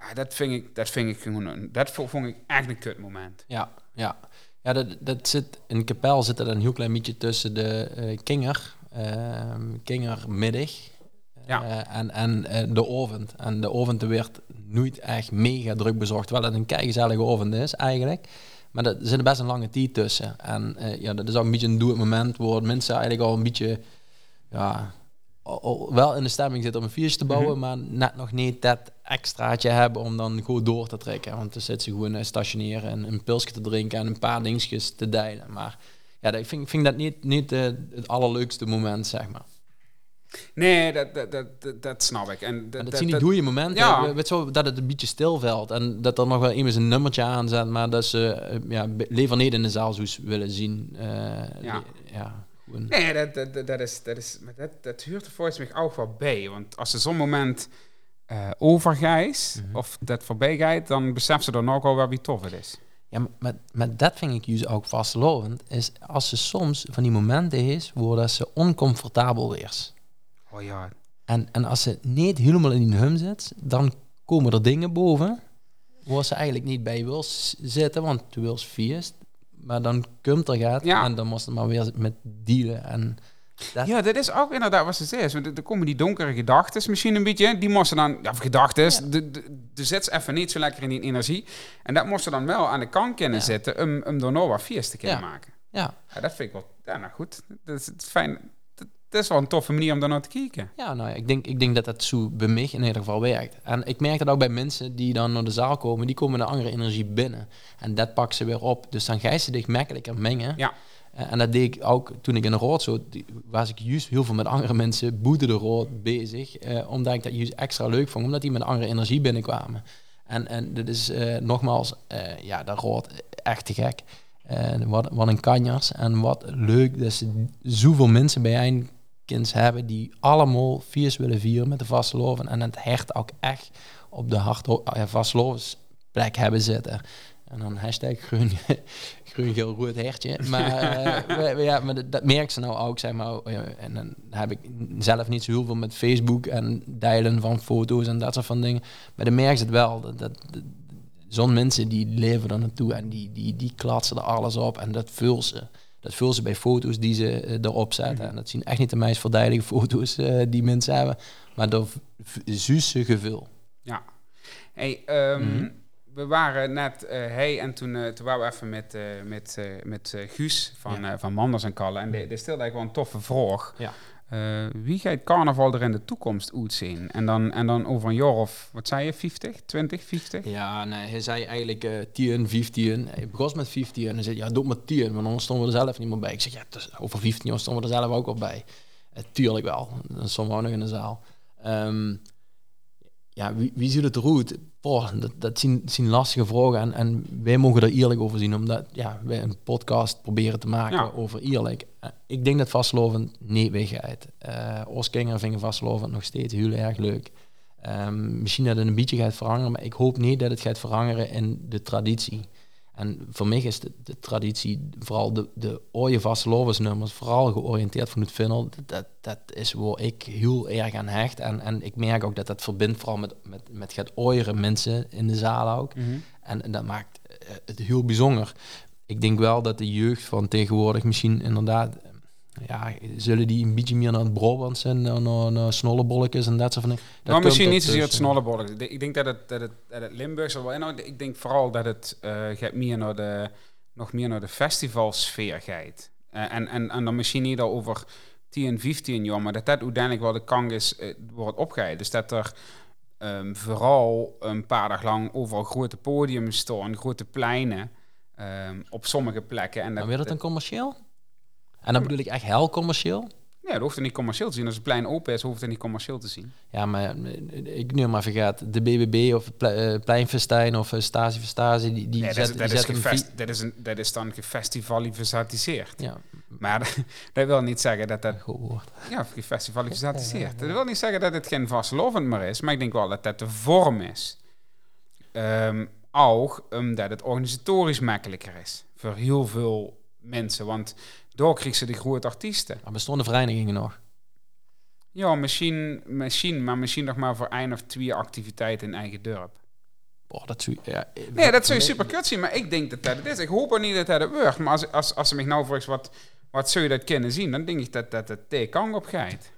Ja, dat vind ik, dat vind ik gewoon, een, dat vond ik echt een kut moment. Ja, ja. Ja, dat, dat zit, in Kapel zit er een heel klein beetje tussen de uh, Kinger, uh, Kingermiddag ja. uh, en, en uh, de oven. En de oven werd nooit echt mega druk bezorgd, terwijl het een keigezellige oven is eigenlijk. Maar er zit best een lange tijd tussen. En ja, dat is ook een beetje een doe het moment waar mensen eigenlijk al een beetje, ja, wel in de stemming zitten om een feestje te bouwen, mm -hmm. maar net nog niet dat extraatje hebben om dan gewoon door te trekken. Want dan zit ze gewoon uh, stationeren en een pilsje te drinken en een paar dingetjes te delen. Maar ja, ik vind, vind dat niet, niet uh, het allerleukste moment, zeg maar. Nee, dat, dat, dat, dat snap ik. En dat, dat, zijn die goede momenten. Ja. Weet zo, dat het een beetje stilvalt. En dat er nog wel iemand een nummertje aanzet. Maar dat ze uh, ja, liever niet in de zaal willen zien. Uh, ja. ja nee, dat, dat, dat, is, dat, is, maar dat, dat huurt er volgens mij ook wel bij. Want als ze zo'n moment uh, overgijs, mm -hmm. of dat voorbij gaat, dan beseft ze dan ook al wel wie tof het is. Ja, maar, maar dat vind ik juist ook vastlovend. Is als ze soms van die momenten is, worden ze oncomfortabel weer. Oh ja. En, en als ze niet helemaal in hun hum zit, dan komen er dingen boven waar ze eigenlijk niet bij wil zitten, want tu wil feest. Maar dan komt er gaat ja. en dan moest het maar weer met dealen. En dat... Ja, dat is ook inderdaad wat ze zegt. Want er komen die donkere gedachten misschien een beetje. Die moesten dan, ja, gedachten, ja. de, de, de zit even niet zo lekker in die energie. En dat moesten dan wel aan de kant kunnen ja. zitten om, om door nog wat feest te kunnen ja. maken. Ja. ja. Dat vind ik wel, ja, nou goed. Dat is, het is fijn. Dat is wel een toffe manier om daar naar te kijken. Ja, nou ja, ik denk, ik denk dat dat zo bij mij in ieder geval werkt. En ik merk dat ook bij mensen die dan naar de zaal komen, die komen de andere energie binnen. En dat pakken ze weer op. Dus dan ga je ze dich makkelijker mengen. Ja. Uh, en dat deed ik ook toen ik in de rood zo, was ik juist heel veel met andere mensen boete de rood bezig. Uh, omdat ik dat juist extra leuk vond, omdat die met andere energie binnenkwamen. En, en dit is uh, nogmaals, ja, dat rood echt te gek. wat, wat een kanjers en wat leuk dat ze zoveel mensen bijeen kinds hebben die allemaal viers willen vieren met de vastloven en het hert ook echt op de hart plek hebben zitten. En dan hashtag groen, groen geel rood hertje. Maar, uh, ja, maar dat, dat merk ze nou ook, zeg maar. En dan heb ik zelf niet zo heel veel met Facebook en delen van foto's en dat soort van dingen. Maar dan merk ze het wel. Dat, dat, dat Zo'n mensen die leven er naartoe en die, die, die klatsen er alles op en dat vult ze. Dat vult ze bij foto's die ze uh, erop zetten. -hmm. En dat zien echt niet de meest verdeilige foto's uh, die mensen hebben. Maar door zusse gevul. Ja. Hey, um, mm -hmm. we waren net, uh, hey, en toen, toen waren we even met, met, met Guus van, ja. van Manders en Kallen. En die, die stelde eigenlijk wel een toffe vraag. Ja. Uh, wie gaat carnaval er in de toekomst uitzien? En dan, en dan over een jaar of, wat zei je, 50, 20, 50? Ja, nee, hij zei eigenlijk uh, 10, 15. Hij begon met 15 en hij zei, ja, doe maar 10, want anders stonden we er zelf niet meer bij. Ik zeg, ja, dus over 15 jaar stonden we er zelf ook wel bij. Uh, tuurlijk wel, dan stonden we ook nog in de zaal. Um, ja, wie, wie ziet het eruit? Boah, dat, dat zien, zien lastige vragen en, en wij mogen er eerlijk over zien, omdat ja, wij een podcast proberen te maken Ja. over eerlijk. Eh, Ik denk dat vastlovend niet weggaat. Uh, Oostkinger vinden vastlovend nog steeds heel erg leuk. Ehm, misschien dat het een beetje gaat veranderen, maar ik hoop niet dat het gaat veranderen in de traditie. En voor mij is de, de traditie, vooral de, de oude vastlovensnummers, vooral georiënteerd van het dat, dat, is waar ik heel erg aan hecht. En, en ik merk ook dat dat verbindt vooral met, met, met het mensen in de zaal ook. En, en dat maakt eh, het heel bijzonder. Ik denk wel dat de jeugd van tegenwoordig misschien inderdaad... Ja, zullen die een beetje meer naar het Brabant zijn, naar, naar, naar snollebolletjes en dat soort van dingen. Dat maar misschien niet zozeer het snollebollen. Ik denk- dat het, dat het, dat het wel inhoudt. Ik denk vooral dat het eh, gaat meer naar de, nog meer naar de festivalsfeer gaat. Eh, en, en, en dan misschien niet al over 10, 15 jaar, maar dat dat uiteindelijk wel de kang is, eh, wordt opgehaald. Dus dat er ehm, vooral een paar dagen lang overal grote podiums staan, grote pleinen ehm, op sommige plekken. En Maar dat, wil het dan commercieel? En dan bedoel ik echt heel commercieel. ja, dat hoeft er niet commercieel te zien. Als het plein open is, hoeft het niet commercieel te zien. Ja, maar eh, ik nu maar vergeet. De BBB of eh, Pleinfestijn of uh, Stasi voor Stasi, die, die Nee, dat, is, dat, is zetten een gefest- vi- dat, is een, dat is dan gefestivaliseerd. Ja, Maar dat, dat wil niet zeggen dat dat... gehoord. Ja, gefestivaliseerd. Dat wil niet zeggen dat het geen vastlovend meer is. Maar ik denk wel dat dat de vorm is. Ehm, ook omdat het organisatorisch makkelijker is. Voor heel veel mensen. Want door krijgen ze de grote artiesten. Maar bestonden verenigingen nog? Ja, misschien, misschien, maar misschien nog maar voor één of twee activiteiten in eigen dorp. Boah, dat zou, ja, Nee, dat zou je super kut zien, maar ik denk dat dat het is. Ik hoop ook niet dat dat het wordt. Maar als, als, als ze mij nou vraagt, wat, wat zou je dat kunnen zien? Dan denk ik dat dat het de kang op gaat.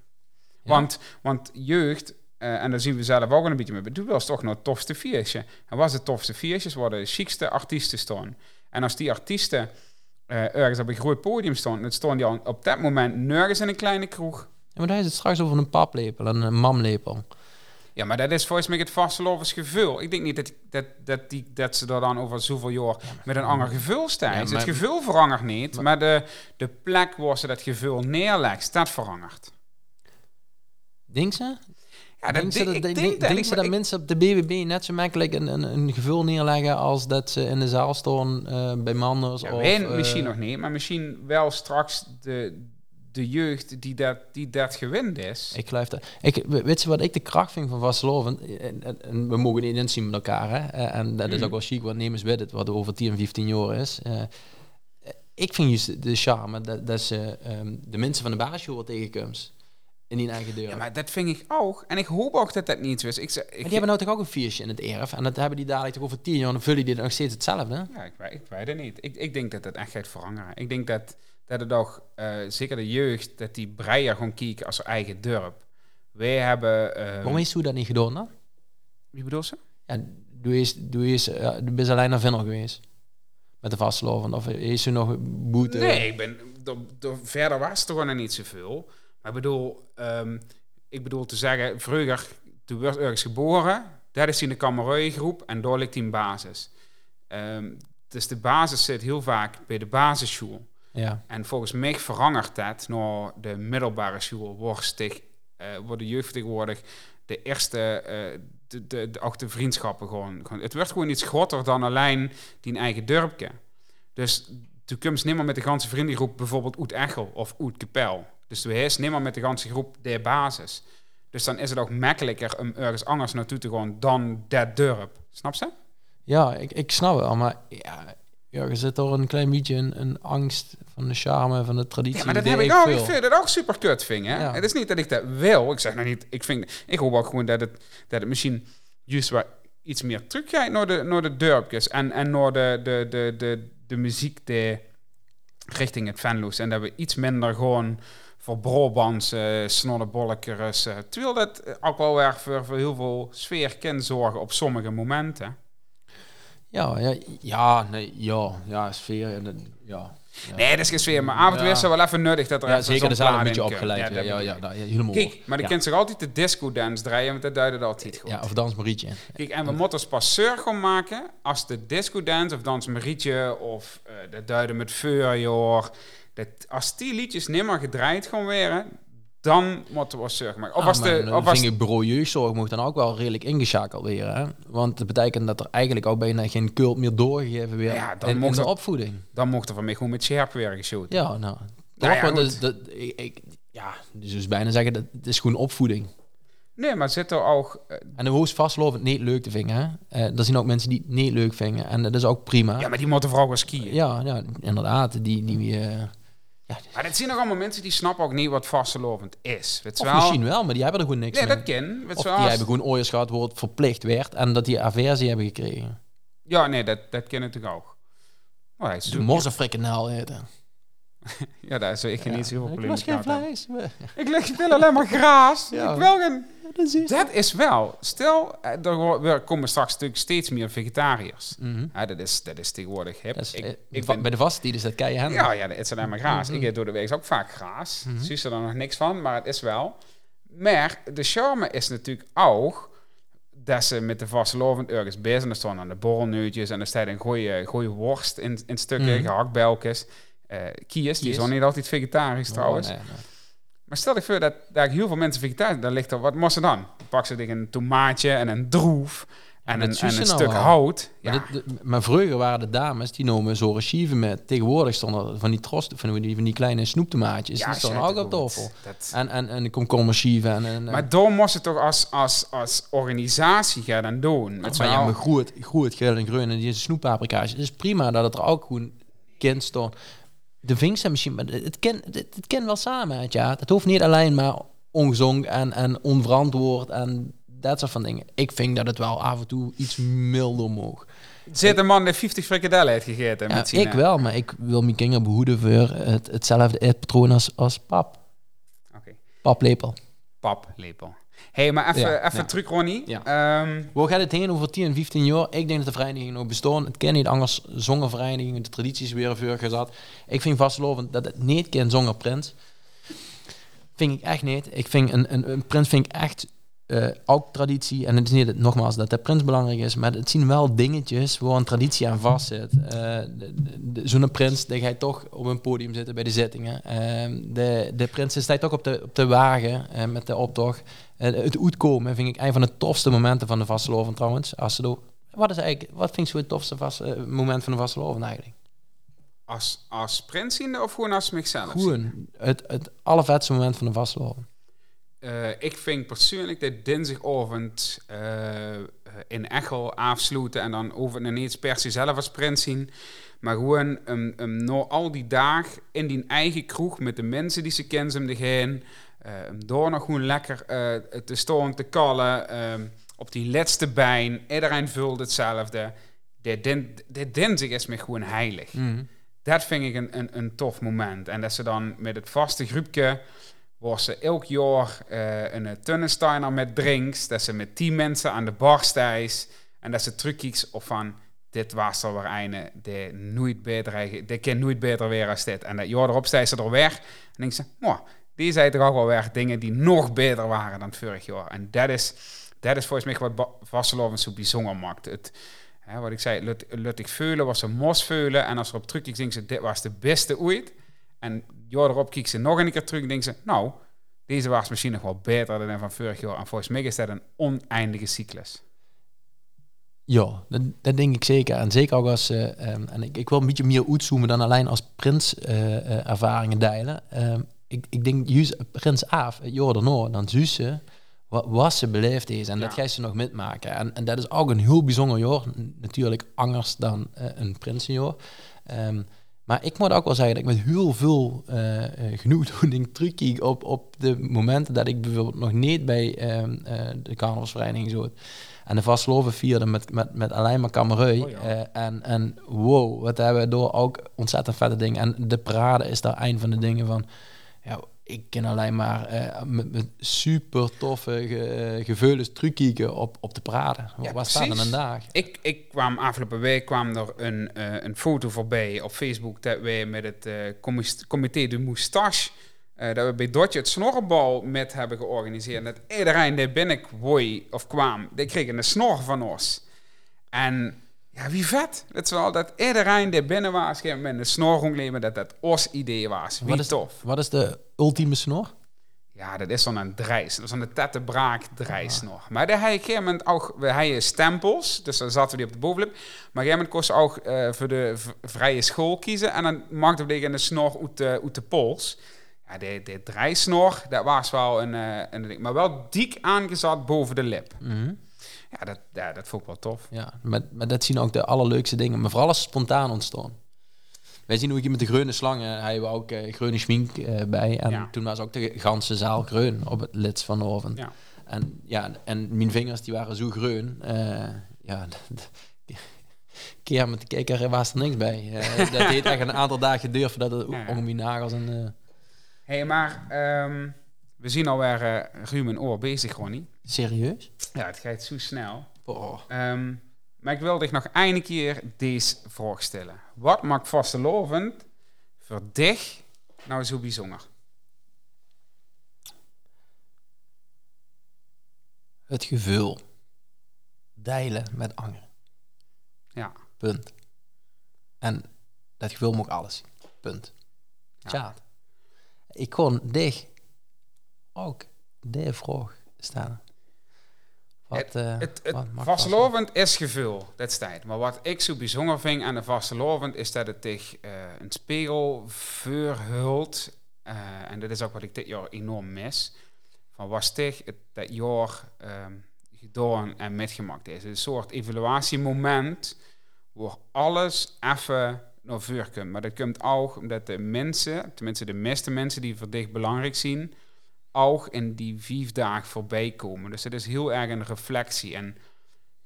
Want, want jeugd, eh, en daar zien we zelf ook een beetje mee, doe wel eens toch nog het tofste feestje. En wat is het tofste feestjes? Waar de chicste artiesten staan. En als die artiesten eh, ergens op een groot podium dan staan die al op dat moment nergens in een kleine kroeg. Ja, maar daar is het straks over een paplepel en een mamlepel. Ja, maar dat is volgens mij het vastelovens gevoel. Ik denk niet dat, dat, dat, die, dat ze er dan over zoveel jaar met een ander gevoel staan. Ja, het gevoel verandert niet, maar, de, de plek waar ze dat gevoel neerlegt, dat verandert. Denk ze? Ja, denk ze dat, ik denk, denk denk, dat, ik- ze dat ik- mensen op de BBB net zo makkelijk een, een, een gevoel neerleggen als dat ze in de zaal staan eh, bij Manders? Ja, of, eh, misschien nog niet, maar misschien wel straks de, de jeugd die dat, die dat gewend is. Ik geloof dat. Ik, we- weet je wat ik de kracht vind van Vastelovend? En, en, en we mogen niet inzien met elkaar. Hè? Eh, En dat is Mhm. ook wel chic, want neem eens weten wat over 10, 15 jaar is. Ik vind juist de charme dat, dat ze ehm, de mensen van de basisschool tegenkomt in die eigen deur. Ja, maar dat vind ik ook. En ik hoop ook dat dat niet zo is. Ik, ik, Maar die hebben nou toch ook een feestje in het erf. En dat hebben die dadelijk toch over 10 jaar. Dan vullen die nog steeds hetzelfde. Ja, ik, weet- ik weet het niet. Ik, ik denk dat het echt gaat veranderen. Ik denk dat, dat het ook, eh, zeker de jeugd, dat die breien gewoon kijken als eigen dorp. Wij hebben... eh, Waarom is hoe dat niet gedaan dan? Wie bedoel ze? Ja, doe eens, doe eens, ja, du bent alleen naar Vinnel geweest. Met de Vastelovend. Of is er nog boete? Nee, ik ben, er- er- verder was er gewoon niet zoveel. Maar ik bedoel, ehm, ik bedoel te zeggen, vroeger, toen werd ergens geboren, dat is in de kamereuigroep en daar ligt hij in basis. Ehm, dus de basis zit heel vaak bij de basisschool. Ja. En volgens mij verandert dat naar de middelbare school. Wordt zich, eh, wordt de jeugd tegenwoordig de eerste, eh, de, de, de, ook de vriendschappen gewoon, gewoon. Het werd gewoon iets groter dan alleen die eigen dorpje. Dus toen komt niet meer met de ganse vriendengroep bijvoorbeeld uit Echel of uit Kapel. Dus toen is niet meer met de ganse groep de basis. Dus dan is het ook makkelijker om ergens anders naartoe te gaan dan dat dorp. Snap je? Ja, ik, ik snap het maar ja, ja, er zit toch een klein beetje een, een angst van de charme, van de traditie. Ja, maar dat heb ik ook. veel. Ik vind het ook super kut vind, hè? Ja. Het is niet dat ik dat wil. Ik zeg nou niet, ik vind, ik hoop ook gewoon dat het, dat het misschien juist wat iets meer teruggaat naar de, naar de dorpjes en, en naar de, de, de, de, de muziek die richting het Venlo's. En dat we iets minder gewoon voor Brabantse snodderbollekeres. eh, terwijl dat ook wel weer voor, voor heel veel sfeer kan zorgen op sommige momenten. Ja, ja, ja, nee, ja, ja, sfeer, ja, dat- ja. ja. Nee, dat is geen sfeer, maar toe Ja. is wel even nodig dat er Ja, zeker, er zijn een beetje opgeleid. Ja, Ja, dat ja, nou, helemaal. Kijk, maar ja. kent zich altijd de disco dance draaien, want dat duidt het altijd goed. Ja, of Dans Marietje. Kijk, en we moeten pas gaan maken als de disco dance of dans Marietje of eh de duiden met vuur, joh. Dat, als die liedjes nimmer gedraaid gaan worden, dan moeten we zorgen maken. Of was maar de... Of was jeugdzorg moet dan ook wel redelijk ingeschakeld weer. Hè? Want dat betekent dat er eigenlijk ook bijna geen cult meer doorgegeven weer Ja, dan in, in mocht de opvoeding. dan mocht er van mij gewoon met scherp weer geschoten. Ja, nou. Nou toch, ja, dat, dat, ik, ik- ja, dus, dus bijna zeggen dat het is gewoon opvoeding. Nee, maar zit er ook... eh, En de hoogst vastlovend niet leuk te vinden. Hè? Eh, er zijn ook mensen die het niet leuk vinden. En dat is ook prima. ja, maar die moeten vooral wel skiën. ja, ja, inderdaad. Die, die, eh, Maar dat zijn nog allemaal mensen die snappen ook niet wat vastelovend is. Weet of wel? misschien wel, maar die hebben er gewoon niks Nee, mee. dat ken. Weet Of die hebben gewoon ooit gehad waar het verplicht werd en dat die aversie hebben gekregen. Ja, nee, dat, dat ken ik natuurlijk ook. Oh, is Dus zoek. morzenfrikandel eten. Ja, daar zou ik geen niet zoveel Ik problemen was geen vlees. Ik, leg- ik wil alleen maar gras. Ja. Ik wil geen... Dat is Dat is wel. Stel, eh, er komen straks natuurlijk steeds meer vegetariërs. Ja, dat, is, dat is tegenwoordig hip. Is, ik, ik ben, Bij de vaste is dat kei handig. ja, ja, het is alleen maar gras. Mhm. Ik eet door de week ook vaak gras. Mhm. Zie er dan nog niks van, maar het is wel. Maar de charme is natuurlijk ook dat ze met de vastelovend ergens bezig zijn. Er staan aan de borrelneutjes en er staat een goede, goede worst in, in stukken, Mhm. gehaktbelkjes. eh kies, die zijn niet altijd vegetarisch Oh, trouwens. nee, nee. Maar stel je voor dat daar heel veel mensen vegetarisch zijn, dan ligt er, wat moest dan? Dan Pak ze zich een tomaatje en een droef en een, en nou stuk wel. hout. Ja, Maar, dit- maar vroeger waren de dames die nomen zo'n rechieve met. Tegenwoordig stonden van die trost, van die, van die kleine snoeptomaatjes. die stonden ook op tafel. Dat, En, en, en de komkommerschieven en, en maar door moest het toch als, als, als organisatie gaan dan doen. Met maar ja, maar groeit, groeit geel en groen en die snoeppaprika's. Het is prima dat het er ook gewoon kind stond. De vinkse misschien, maar het ken, het, het ken wel samen. Het, ja. Het hoeft niet alleen maar ongezond en, en onverantwoord en dat soort van dingen. Ik vind dat het wel af en toe iets milder mag. Zit een man die 50 frikadellen heeft gegeten met ik wel, maar ik wil mijn kinderen behoeden voor het, hetzelfde eetpatroon als, als pap. Oké, Paplepel. paplepel. Hé, hey, maar even, Ja, even ja. terug, Ronnie. Ja. Waar gaat het heen over 10, 15 jaar? Ik denk dat de verenigingen nog bestaan. Het ken niet anders zonder verenigingen. De tradities weer voor gezet. Ik vind vastlovend dat het niet kan zonder prins. Vind ik echt niet. Ik vind een, een, een prins vind ik echt eh, ook traditie. En het is niet dat- nogmaals dat de prins belangrijk is, maar het zien wel dingetjes waar een traditie aan vastzit. De- Zo'n prins, die gaat toch op een podium zitten bij de zittingen. Ehm, de, de prins staat ook op de, op de wagen eh, met de optocht. Het uitkomen vind ik een van de tofste momenten van de vastelovend trouwens. Als ze door, wat is eigenlijk, wat vind je zo het tofste vast, moment van de vastelovend eigenlijk? als, als prins of gewoon als mezelf? Gewoon het, het allervetste moment van de vastelovend. Eh, ik vind persoonlijk dat dinsdagavond eh, in Echel afsluiten en dan over ineens per se zelf als prins zien. Maar gewoon um, um, na al die dagen in die eigen kroeg met de mensen die ze kennen, ze heen. Uh, door nog gewoon lekker uh, te staan, te kallen. Um, op die laatste bijn. Iedereen vult hetzelfde. Dit din, dinsdag is me gewoon heilig. Mm. Dat vind ik een, een, een tof moment. En dat ze dan met het vaste groepje waar ze elk jaar uh, een tunnensteiner met drinks, dat ze met tien mensen aan de bar stijs en dat ze terugkijkt of van dit was er weer een, die nooit beter, die kan nooit beter weer als dit. En dat jaar erop stijgt ze er weg en denkt ze, oh, die zijn toch ook wel weer dingen die nog beter waren dan vorig jaar. En dat is, dat is volgens mij wat Vasteloven zo bijzonder maakt. Het, hè, wat ik zei, lut, ik veulen, was ze mos veulen en als er op denkt ze, dit was de beste ooit. En jaar erop ze nog een keer terug en denkt ze, nou, deze was misschien nog wel beter dan van vorig jaar. En volgens mij is dat een oneindige cyclus. Ja, dat, dat denk ik zeker. En zeker ook als, uh, um, en ik, ik wil een beetje meer uitzoomen dan alleen als prins uh, uh, ervaringen delen. Um, ik, ik denk juist prins Aaf, daarna, dan zus ze wat, wat ze beleefd is. En ja. dat ga je ze nog metmaken. En, en dat is ook een heel bijzonder jaar. Natuurlijk anders dan een prinsenjaar. Um, maar ik moet ook wel zeggen dat ik met heel veel uh, genoegdoening terugkijk op, op de momenten dat ik bijvoorbeeld nog niet bij um, uh, de carnavalsvereniging zo en de vastloven vierde met, met, met alleen maar kamerui. Oh, ja. en, en wow, wat hebben we door ook ontzettend vette dingen. En de parade is daar een van de dingen van... Ik ken alleen maar uh, met, met, super toffe ge, geveulens terugkijken op, op de parade. Ja, Waar staat er een dag? Ik, ik kwam afgelopen week kwam er een, uh, een foto voorbij op Facebook dat wij met het uh, comité de moustache dat we bij Dotje het snorrenbal met hebben georganiseerd. En dat iedereen die binnenkwam of kwam, die kreeg een snor van ons. En ja, wie vet. Het is wel dat iedereen die binnen was met een snor dat dat ons idee was. Wie wat is, tof. Wat is de ultieme snor? Ja, dat is dan een drijs. Dat is dan de tettebraak drijsnor. Maar daar heb je op een gegeven moment ook... We hebben stempels, dus dan zaten we die op de bovenlip. Maar op een moment kost ook eh, voor de vrije school kiezen. En dan maakten we tegen de snor uit de, uit de pols. Ja, de, de drijsnor, dat was wel een, eh, een. Maar wel dik aangezet boven de lip. Mhm. Ja, dat, ja, dat vond ik wel tof. Ja, maar, maar dat zien ook de allerleukste dingen. Maar vooral als het spontaan ontstaan. Wij zien ook met de groene slangen. Hij we ook eh groene schmink eh, bij. En Ja. toen was ook de ganse zaal groen op het lid van de oven. Ja. En, ja, en mijn vingers die waren zo groen. eh, ja, keer met de kikker was er niks bij. Dat deed echt een aantal dagen geduurd voordat het Ja. onder mijn nagels en... Hé, hey, maar ehm, we zien alweer ruim een oor bezig, Ronnie. Serieus? Ja, het gaat zo snel. Oh. Ehm, maar ik wil dich nog een keer deze vraag stellen. Wat maakt vastelovend voor dich nou zo bijzonder? Het gevoel. Deilen met anger. Ja, Punt. En dat gevoel moet alles. Punt. Ja. Tja. Ik kon dich ook de vraag stellen. Wat, het eh, het, het wat vastelovend is gevoel, dat staat. Maar wat ik zo bijzonder vind aan de vastelovend is dat het zich eh, een spiegel verhult. Eh, en dat is ook wat ik dit jaar enorm mis. Van was zich het dat jaar ehm, gedaan en metgemaakt is. Het is een soort evaluatiemoment waar alles even naar voren komt. Maar dat komt ook omdat de mensen, tenminste de meeste mensen die voor dich belangrijk zien, ook in die vijf dagen voorbij komen. Dus het is heel erg een reflectie. En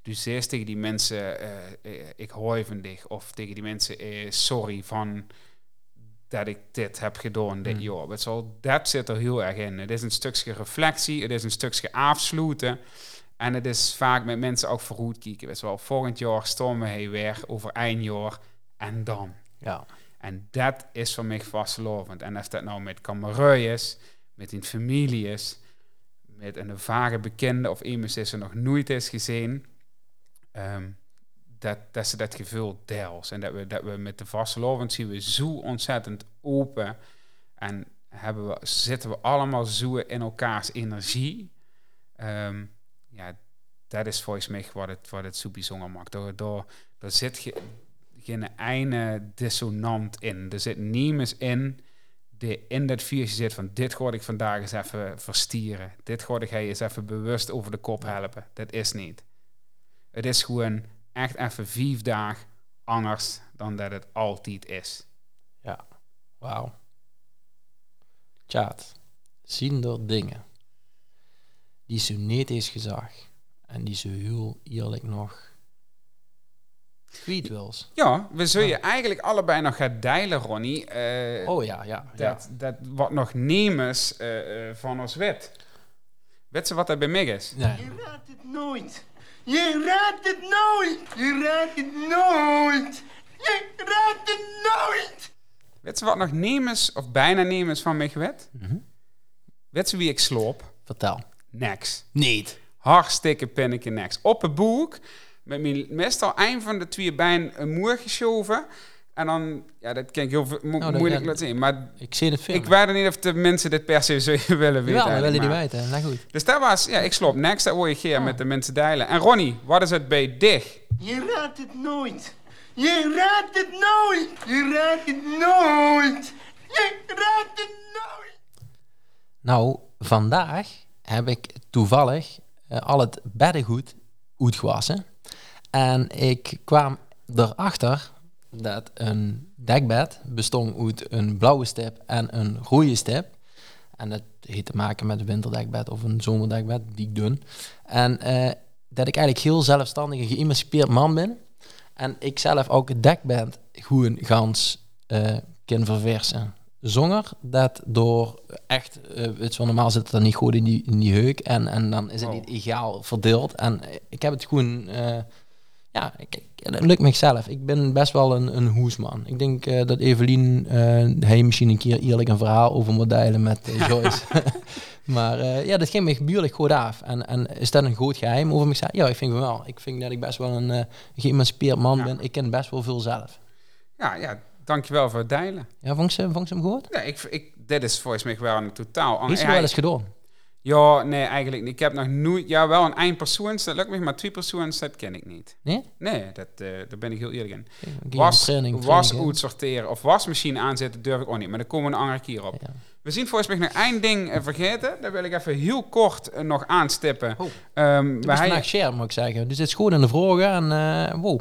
du zegt tegen die mensen, eh, ik hou van dich. Of tegen die mensen, eh, sorry van dat ik dit heb gedaan dit Mm. jaar. Het zal, dat zit er heel erg in. Het is een stukje reflectie, het is een stukje afsluiten. En het is vaak met mensen ook vooruit kijken. Weet wel, volgend jaar staan we weer over één jaar en dan. Ja. En dat is voor mij vastlovend. En of dat nou met kamerui is, met een familie is, met een vage bekende of iemand die ze nog nooit is gezien, ehm, dat, dat ze dat gevoel deelt. En dat we, dat we met de vastlovend zien we zo ontzettend open en hebben we, zitten we allemaal zo in elkaars energie. Ehm, ja, dat is volgens mij wat het, wat het zo bijzonder maakt. Door, zit ge, geen ene dissonant in. Er zit niemand in die in dat vuurtje zit van dit ga ik vandaag eens even verstieren. Dit ga ik eens even bewust over de kop helpen. Dat is niet. Het is gewoon echt even vijf dagen anders dan dat het altijd is. Wauw. Tjaat. Zien er dingen die zo niet eens gezag en die zo heel eerlijk nog kwijt wils. Ja, we zullen je eigenlijk allebei nog gaan deilen, Ronnie. Eh, Oh ja, ja. ja. dat, dat wat nog nemers eh, eh, van ons wet. Weet ze wat dat bij mij is? Nee. Je raadt het nooit. Je raadt het nooit. Je raadt het nooit. Je raadt het nooit. Weet ze wat nog nemers, of bijna nemers van mij gewet? Mhm. Weet ze wie ik sloop? Vertel. Niks. Niet. Hartstikke pinneke niks. Op een boek, met mijn meestal een van de twee bijen een moer geschoven. En dan, ja, dat kan ik heel mo- dat moeilijk laten zien. Maar Ik zie het veel. ik weet niet of de mensen dit per se zullen willen weten. Ja, dat willen die weten. Nou goed. Dus dat was, ja, ik sloop niks. Dat word je keer Oh. met de mensen deilen. En Ronnie, wat is het bij dich? Je raadt het nooit. Je raadt het nooit. Je raadt het nooit. Je raadt het nooit. Nou, vandaag heb ik toevallig eh, al het beddengoed uitgewassen. En ik kwam erachter dat een dekbed bestond uit een blauwe stip en een rode stip. En dat heeft te maken met een winterdekbed of een zomerdekbed, die ik dun. En eh, dat ik eigenlijk heel zelfstandig en geëmancipeerd man ben. En ik zelf ook het dekbed gewoon gans eh kan verversen. Zonder dat door echt, eh weet je wel, normaal zit het dan niet goed in die, in die heuk en, en dan is het Oh. niet egaal verdeeld. En eh, ik heb het gewoon, eh, ja, ik, het lukt mezelf. Ik ben best wel een, een hoesman. Ik denk eh, dat Evelien, eh hij misschien een keer eerlijk een verhaal over moet delen met eh, Joyce. maar ja, dat ging me gebuurlijk goed af. En, en is dat een groot geheim over mezelf? Ja, ik vind het wel. Ik vind dat ik best wel een geëmancipeerd man Ja. ben. Ik ken best wel veel zelf. Ja, ja, dankjewel voor het deilen. Ja, vond ze, vond ze hem goed? Ja, ik, ik, dit is volgens mij wel een totaal... Ze Ja, wel eens gedaan? Ja, nee, eigenlijk niet. Ik heb nog nooit... Ja, wel een één persoons, dat lukt me, maar twee persoons, dat ken ik niet. Nee? Nee, dat, eh, daar ben ik heel eerlijk in. Was, training, was goed sorteren of wasmachine aanzetten durf ik ook niet. Maar daar komen we een andere keer op. Ja. We zien volgens mij nog één ding eh, vergeten. Daar wil ik even heel kort eh, nog aanstippen. Oh. Het we is hij- share, moet ik zeggen. Dus het is goed in de vragen en wow.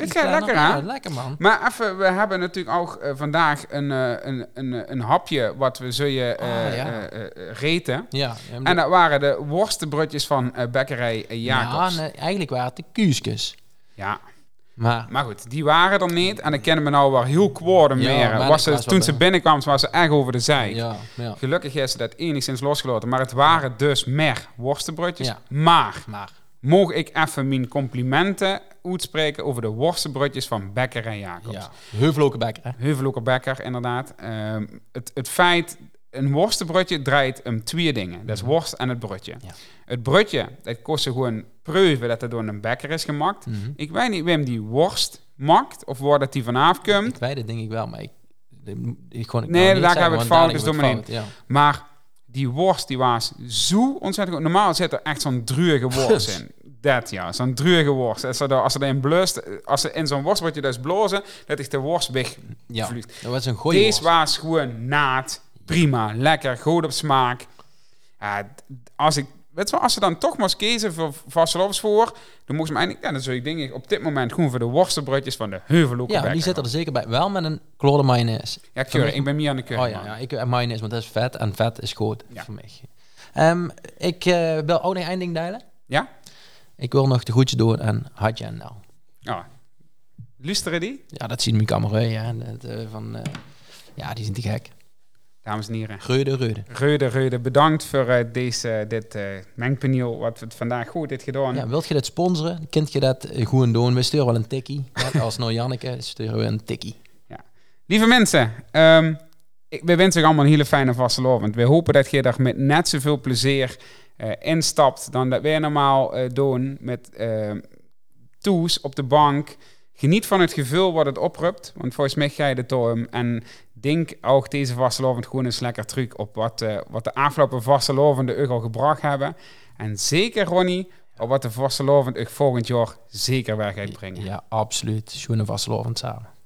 Het gaat lekker, hè? Ja, lekker, man. Maar even, we hebben natuurlijk ook eh, vandaag een, eh, een, een, een hapje wat we zullen Ah, ja. eh, eh, reten. Ja, En dat waren de worstenbrutjes van bakkerij eh, Jacobs. ja eigenlijk waren het de kuusjes. ja, Maar maar goed, die waren er niet. En ik kennen me nou wel heel Ja, meer. Was ze, toen ze binnenkwam, was ze echt over de zijk. ja, ja. Gelukkig is ze dat enigszins losgelaten. Maar het waren dus meer worstenbrutjes. Ja. Maar, Maar mogen ik even mijn complimenten uitspreken over de worstenbrutjes van Bakkerij Jacobs. ja, heuveloke bekker? Heuveloke Bekker, inderdaad. Ehm, het, het feit, een worstenbrutje draait om twee dingen. Dat is worst en het brutje. Ja. Het brutje, dat kost ze gewoon proeven dat het door een bekker is gemaakt. Mhm. Ik weet niet wem die worst maakt, of waar dat die vanaf komt. Ik weet het denk ik wel, maar ik... ik gewoon, ik Nee, daar hebben we het fout, dus fout, Ja. Maar die worst, die was zo ontzettend goed. Normaal zit er echt zo'n druige worst in. Dat ja, zo'n druige worst. Als ze, er, als ze erin blust, als ze in zo'n worstbrutje dus blozen, dat is de worst weg Ja, vliegt. dat was een goeie Deze worst. was gewoon naad, prima, lekker, goed op smaak. Als ik, weet je wel, als ze dan toch maar kiezen voor vastelovens voor, dan moest ze me eigenlijk, ja, dan zou ik denk ik op dit moment gewoon voor de worstenbrutjes van de Heuvelhoek. Ja, die zit er zeker bij. Wel met een klode mayonaise. Ja, keur, ik ben meer aan de keur. Oh ja, ja ik heb mayonaise, want dat is vet en vet is goed Ja. voor mij. Ehm, ik eh, wil ook nog één ding delen. Ja? Ik wil nog de goedjes doen aan Hadje en Nel. Oh. Luisteren die? Ja, dat zien mijn camera, ja. Dat, eh, van, eh, ja, die zijn te gek. Dames en heren. Reude, reude. Reude, Reude, bedankt voor eh, deze, dit mengpaneel, wat we vandaag goed heeft gedaan. Ja, wilt je dat sponsoren? Kunt je dat eh, gewoon doen? We sturen wel een tikkie. Als nou Janneke sturen we een tikkie. Lieve mensen, ehm, ik, we wensen je allemaal een hele fijne vastelovend. We hopen dat je er met net zoveel plezier instapt dan dat wij normaal doen met ehm toes op de bank. Geniet van het gevoel wat het oproept, want volgens mij ga je het door. En denk ook deze vastelovend gewoon eens lekker terug op wat, eh, wat de afgelopen vastelovende u al gebracht hebben. En zeker Ronnie, op wat de vastelovend volgend jaar zeker weg gaat brengen. Ja, absoluut. Schoenen vastlovend samen.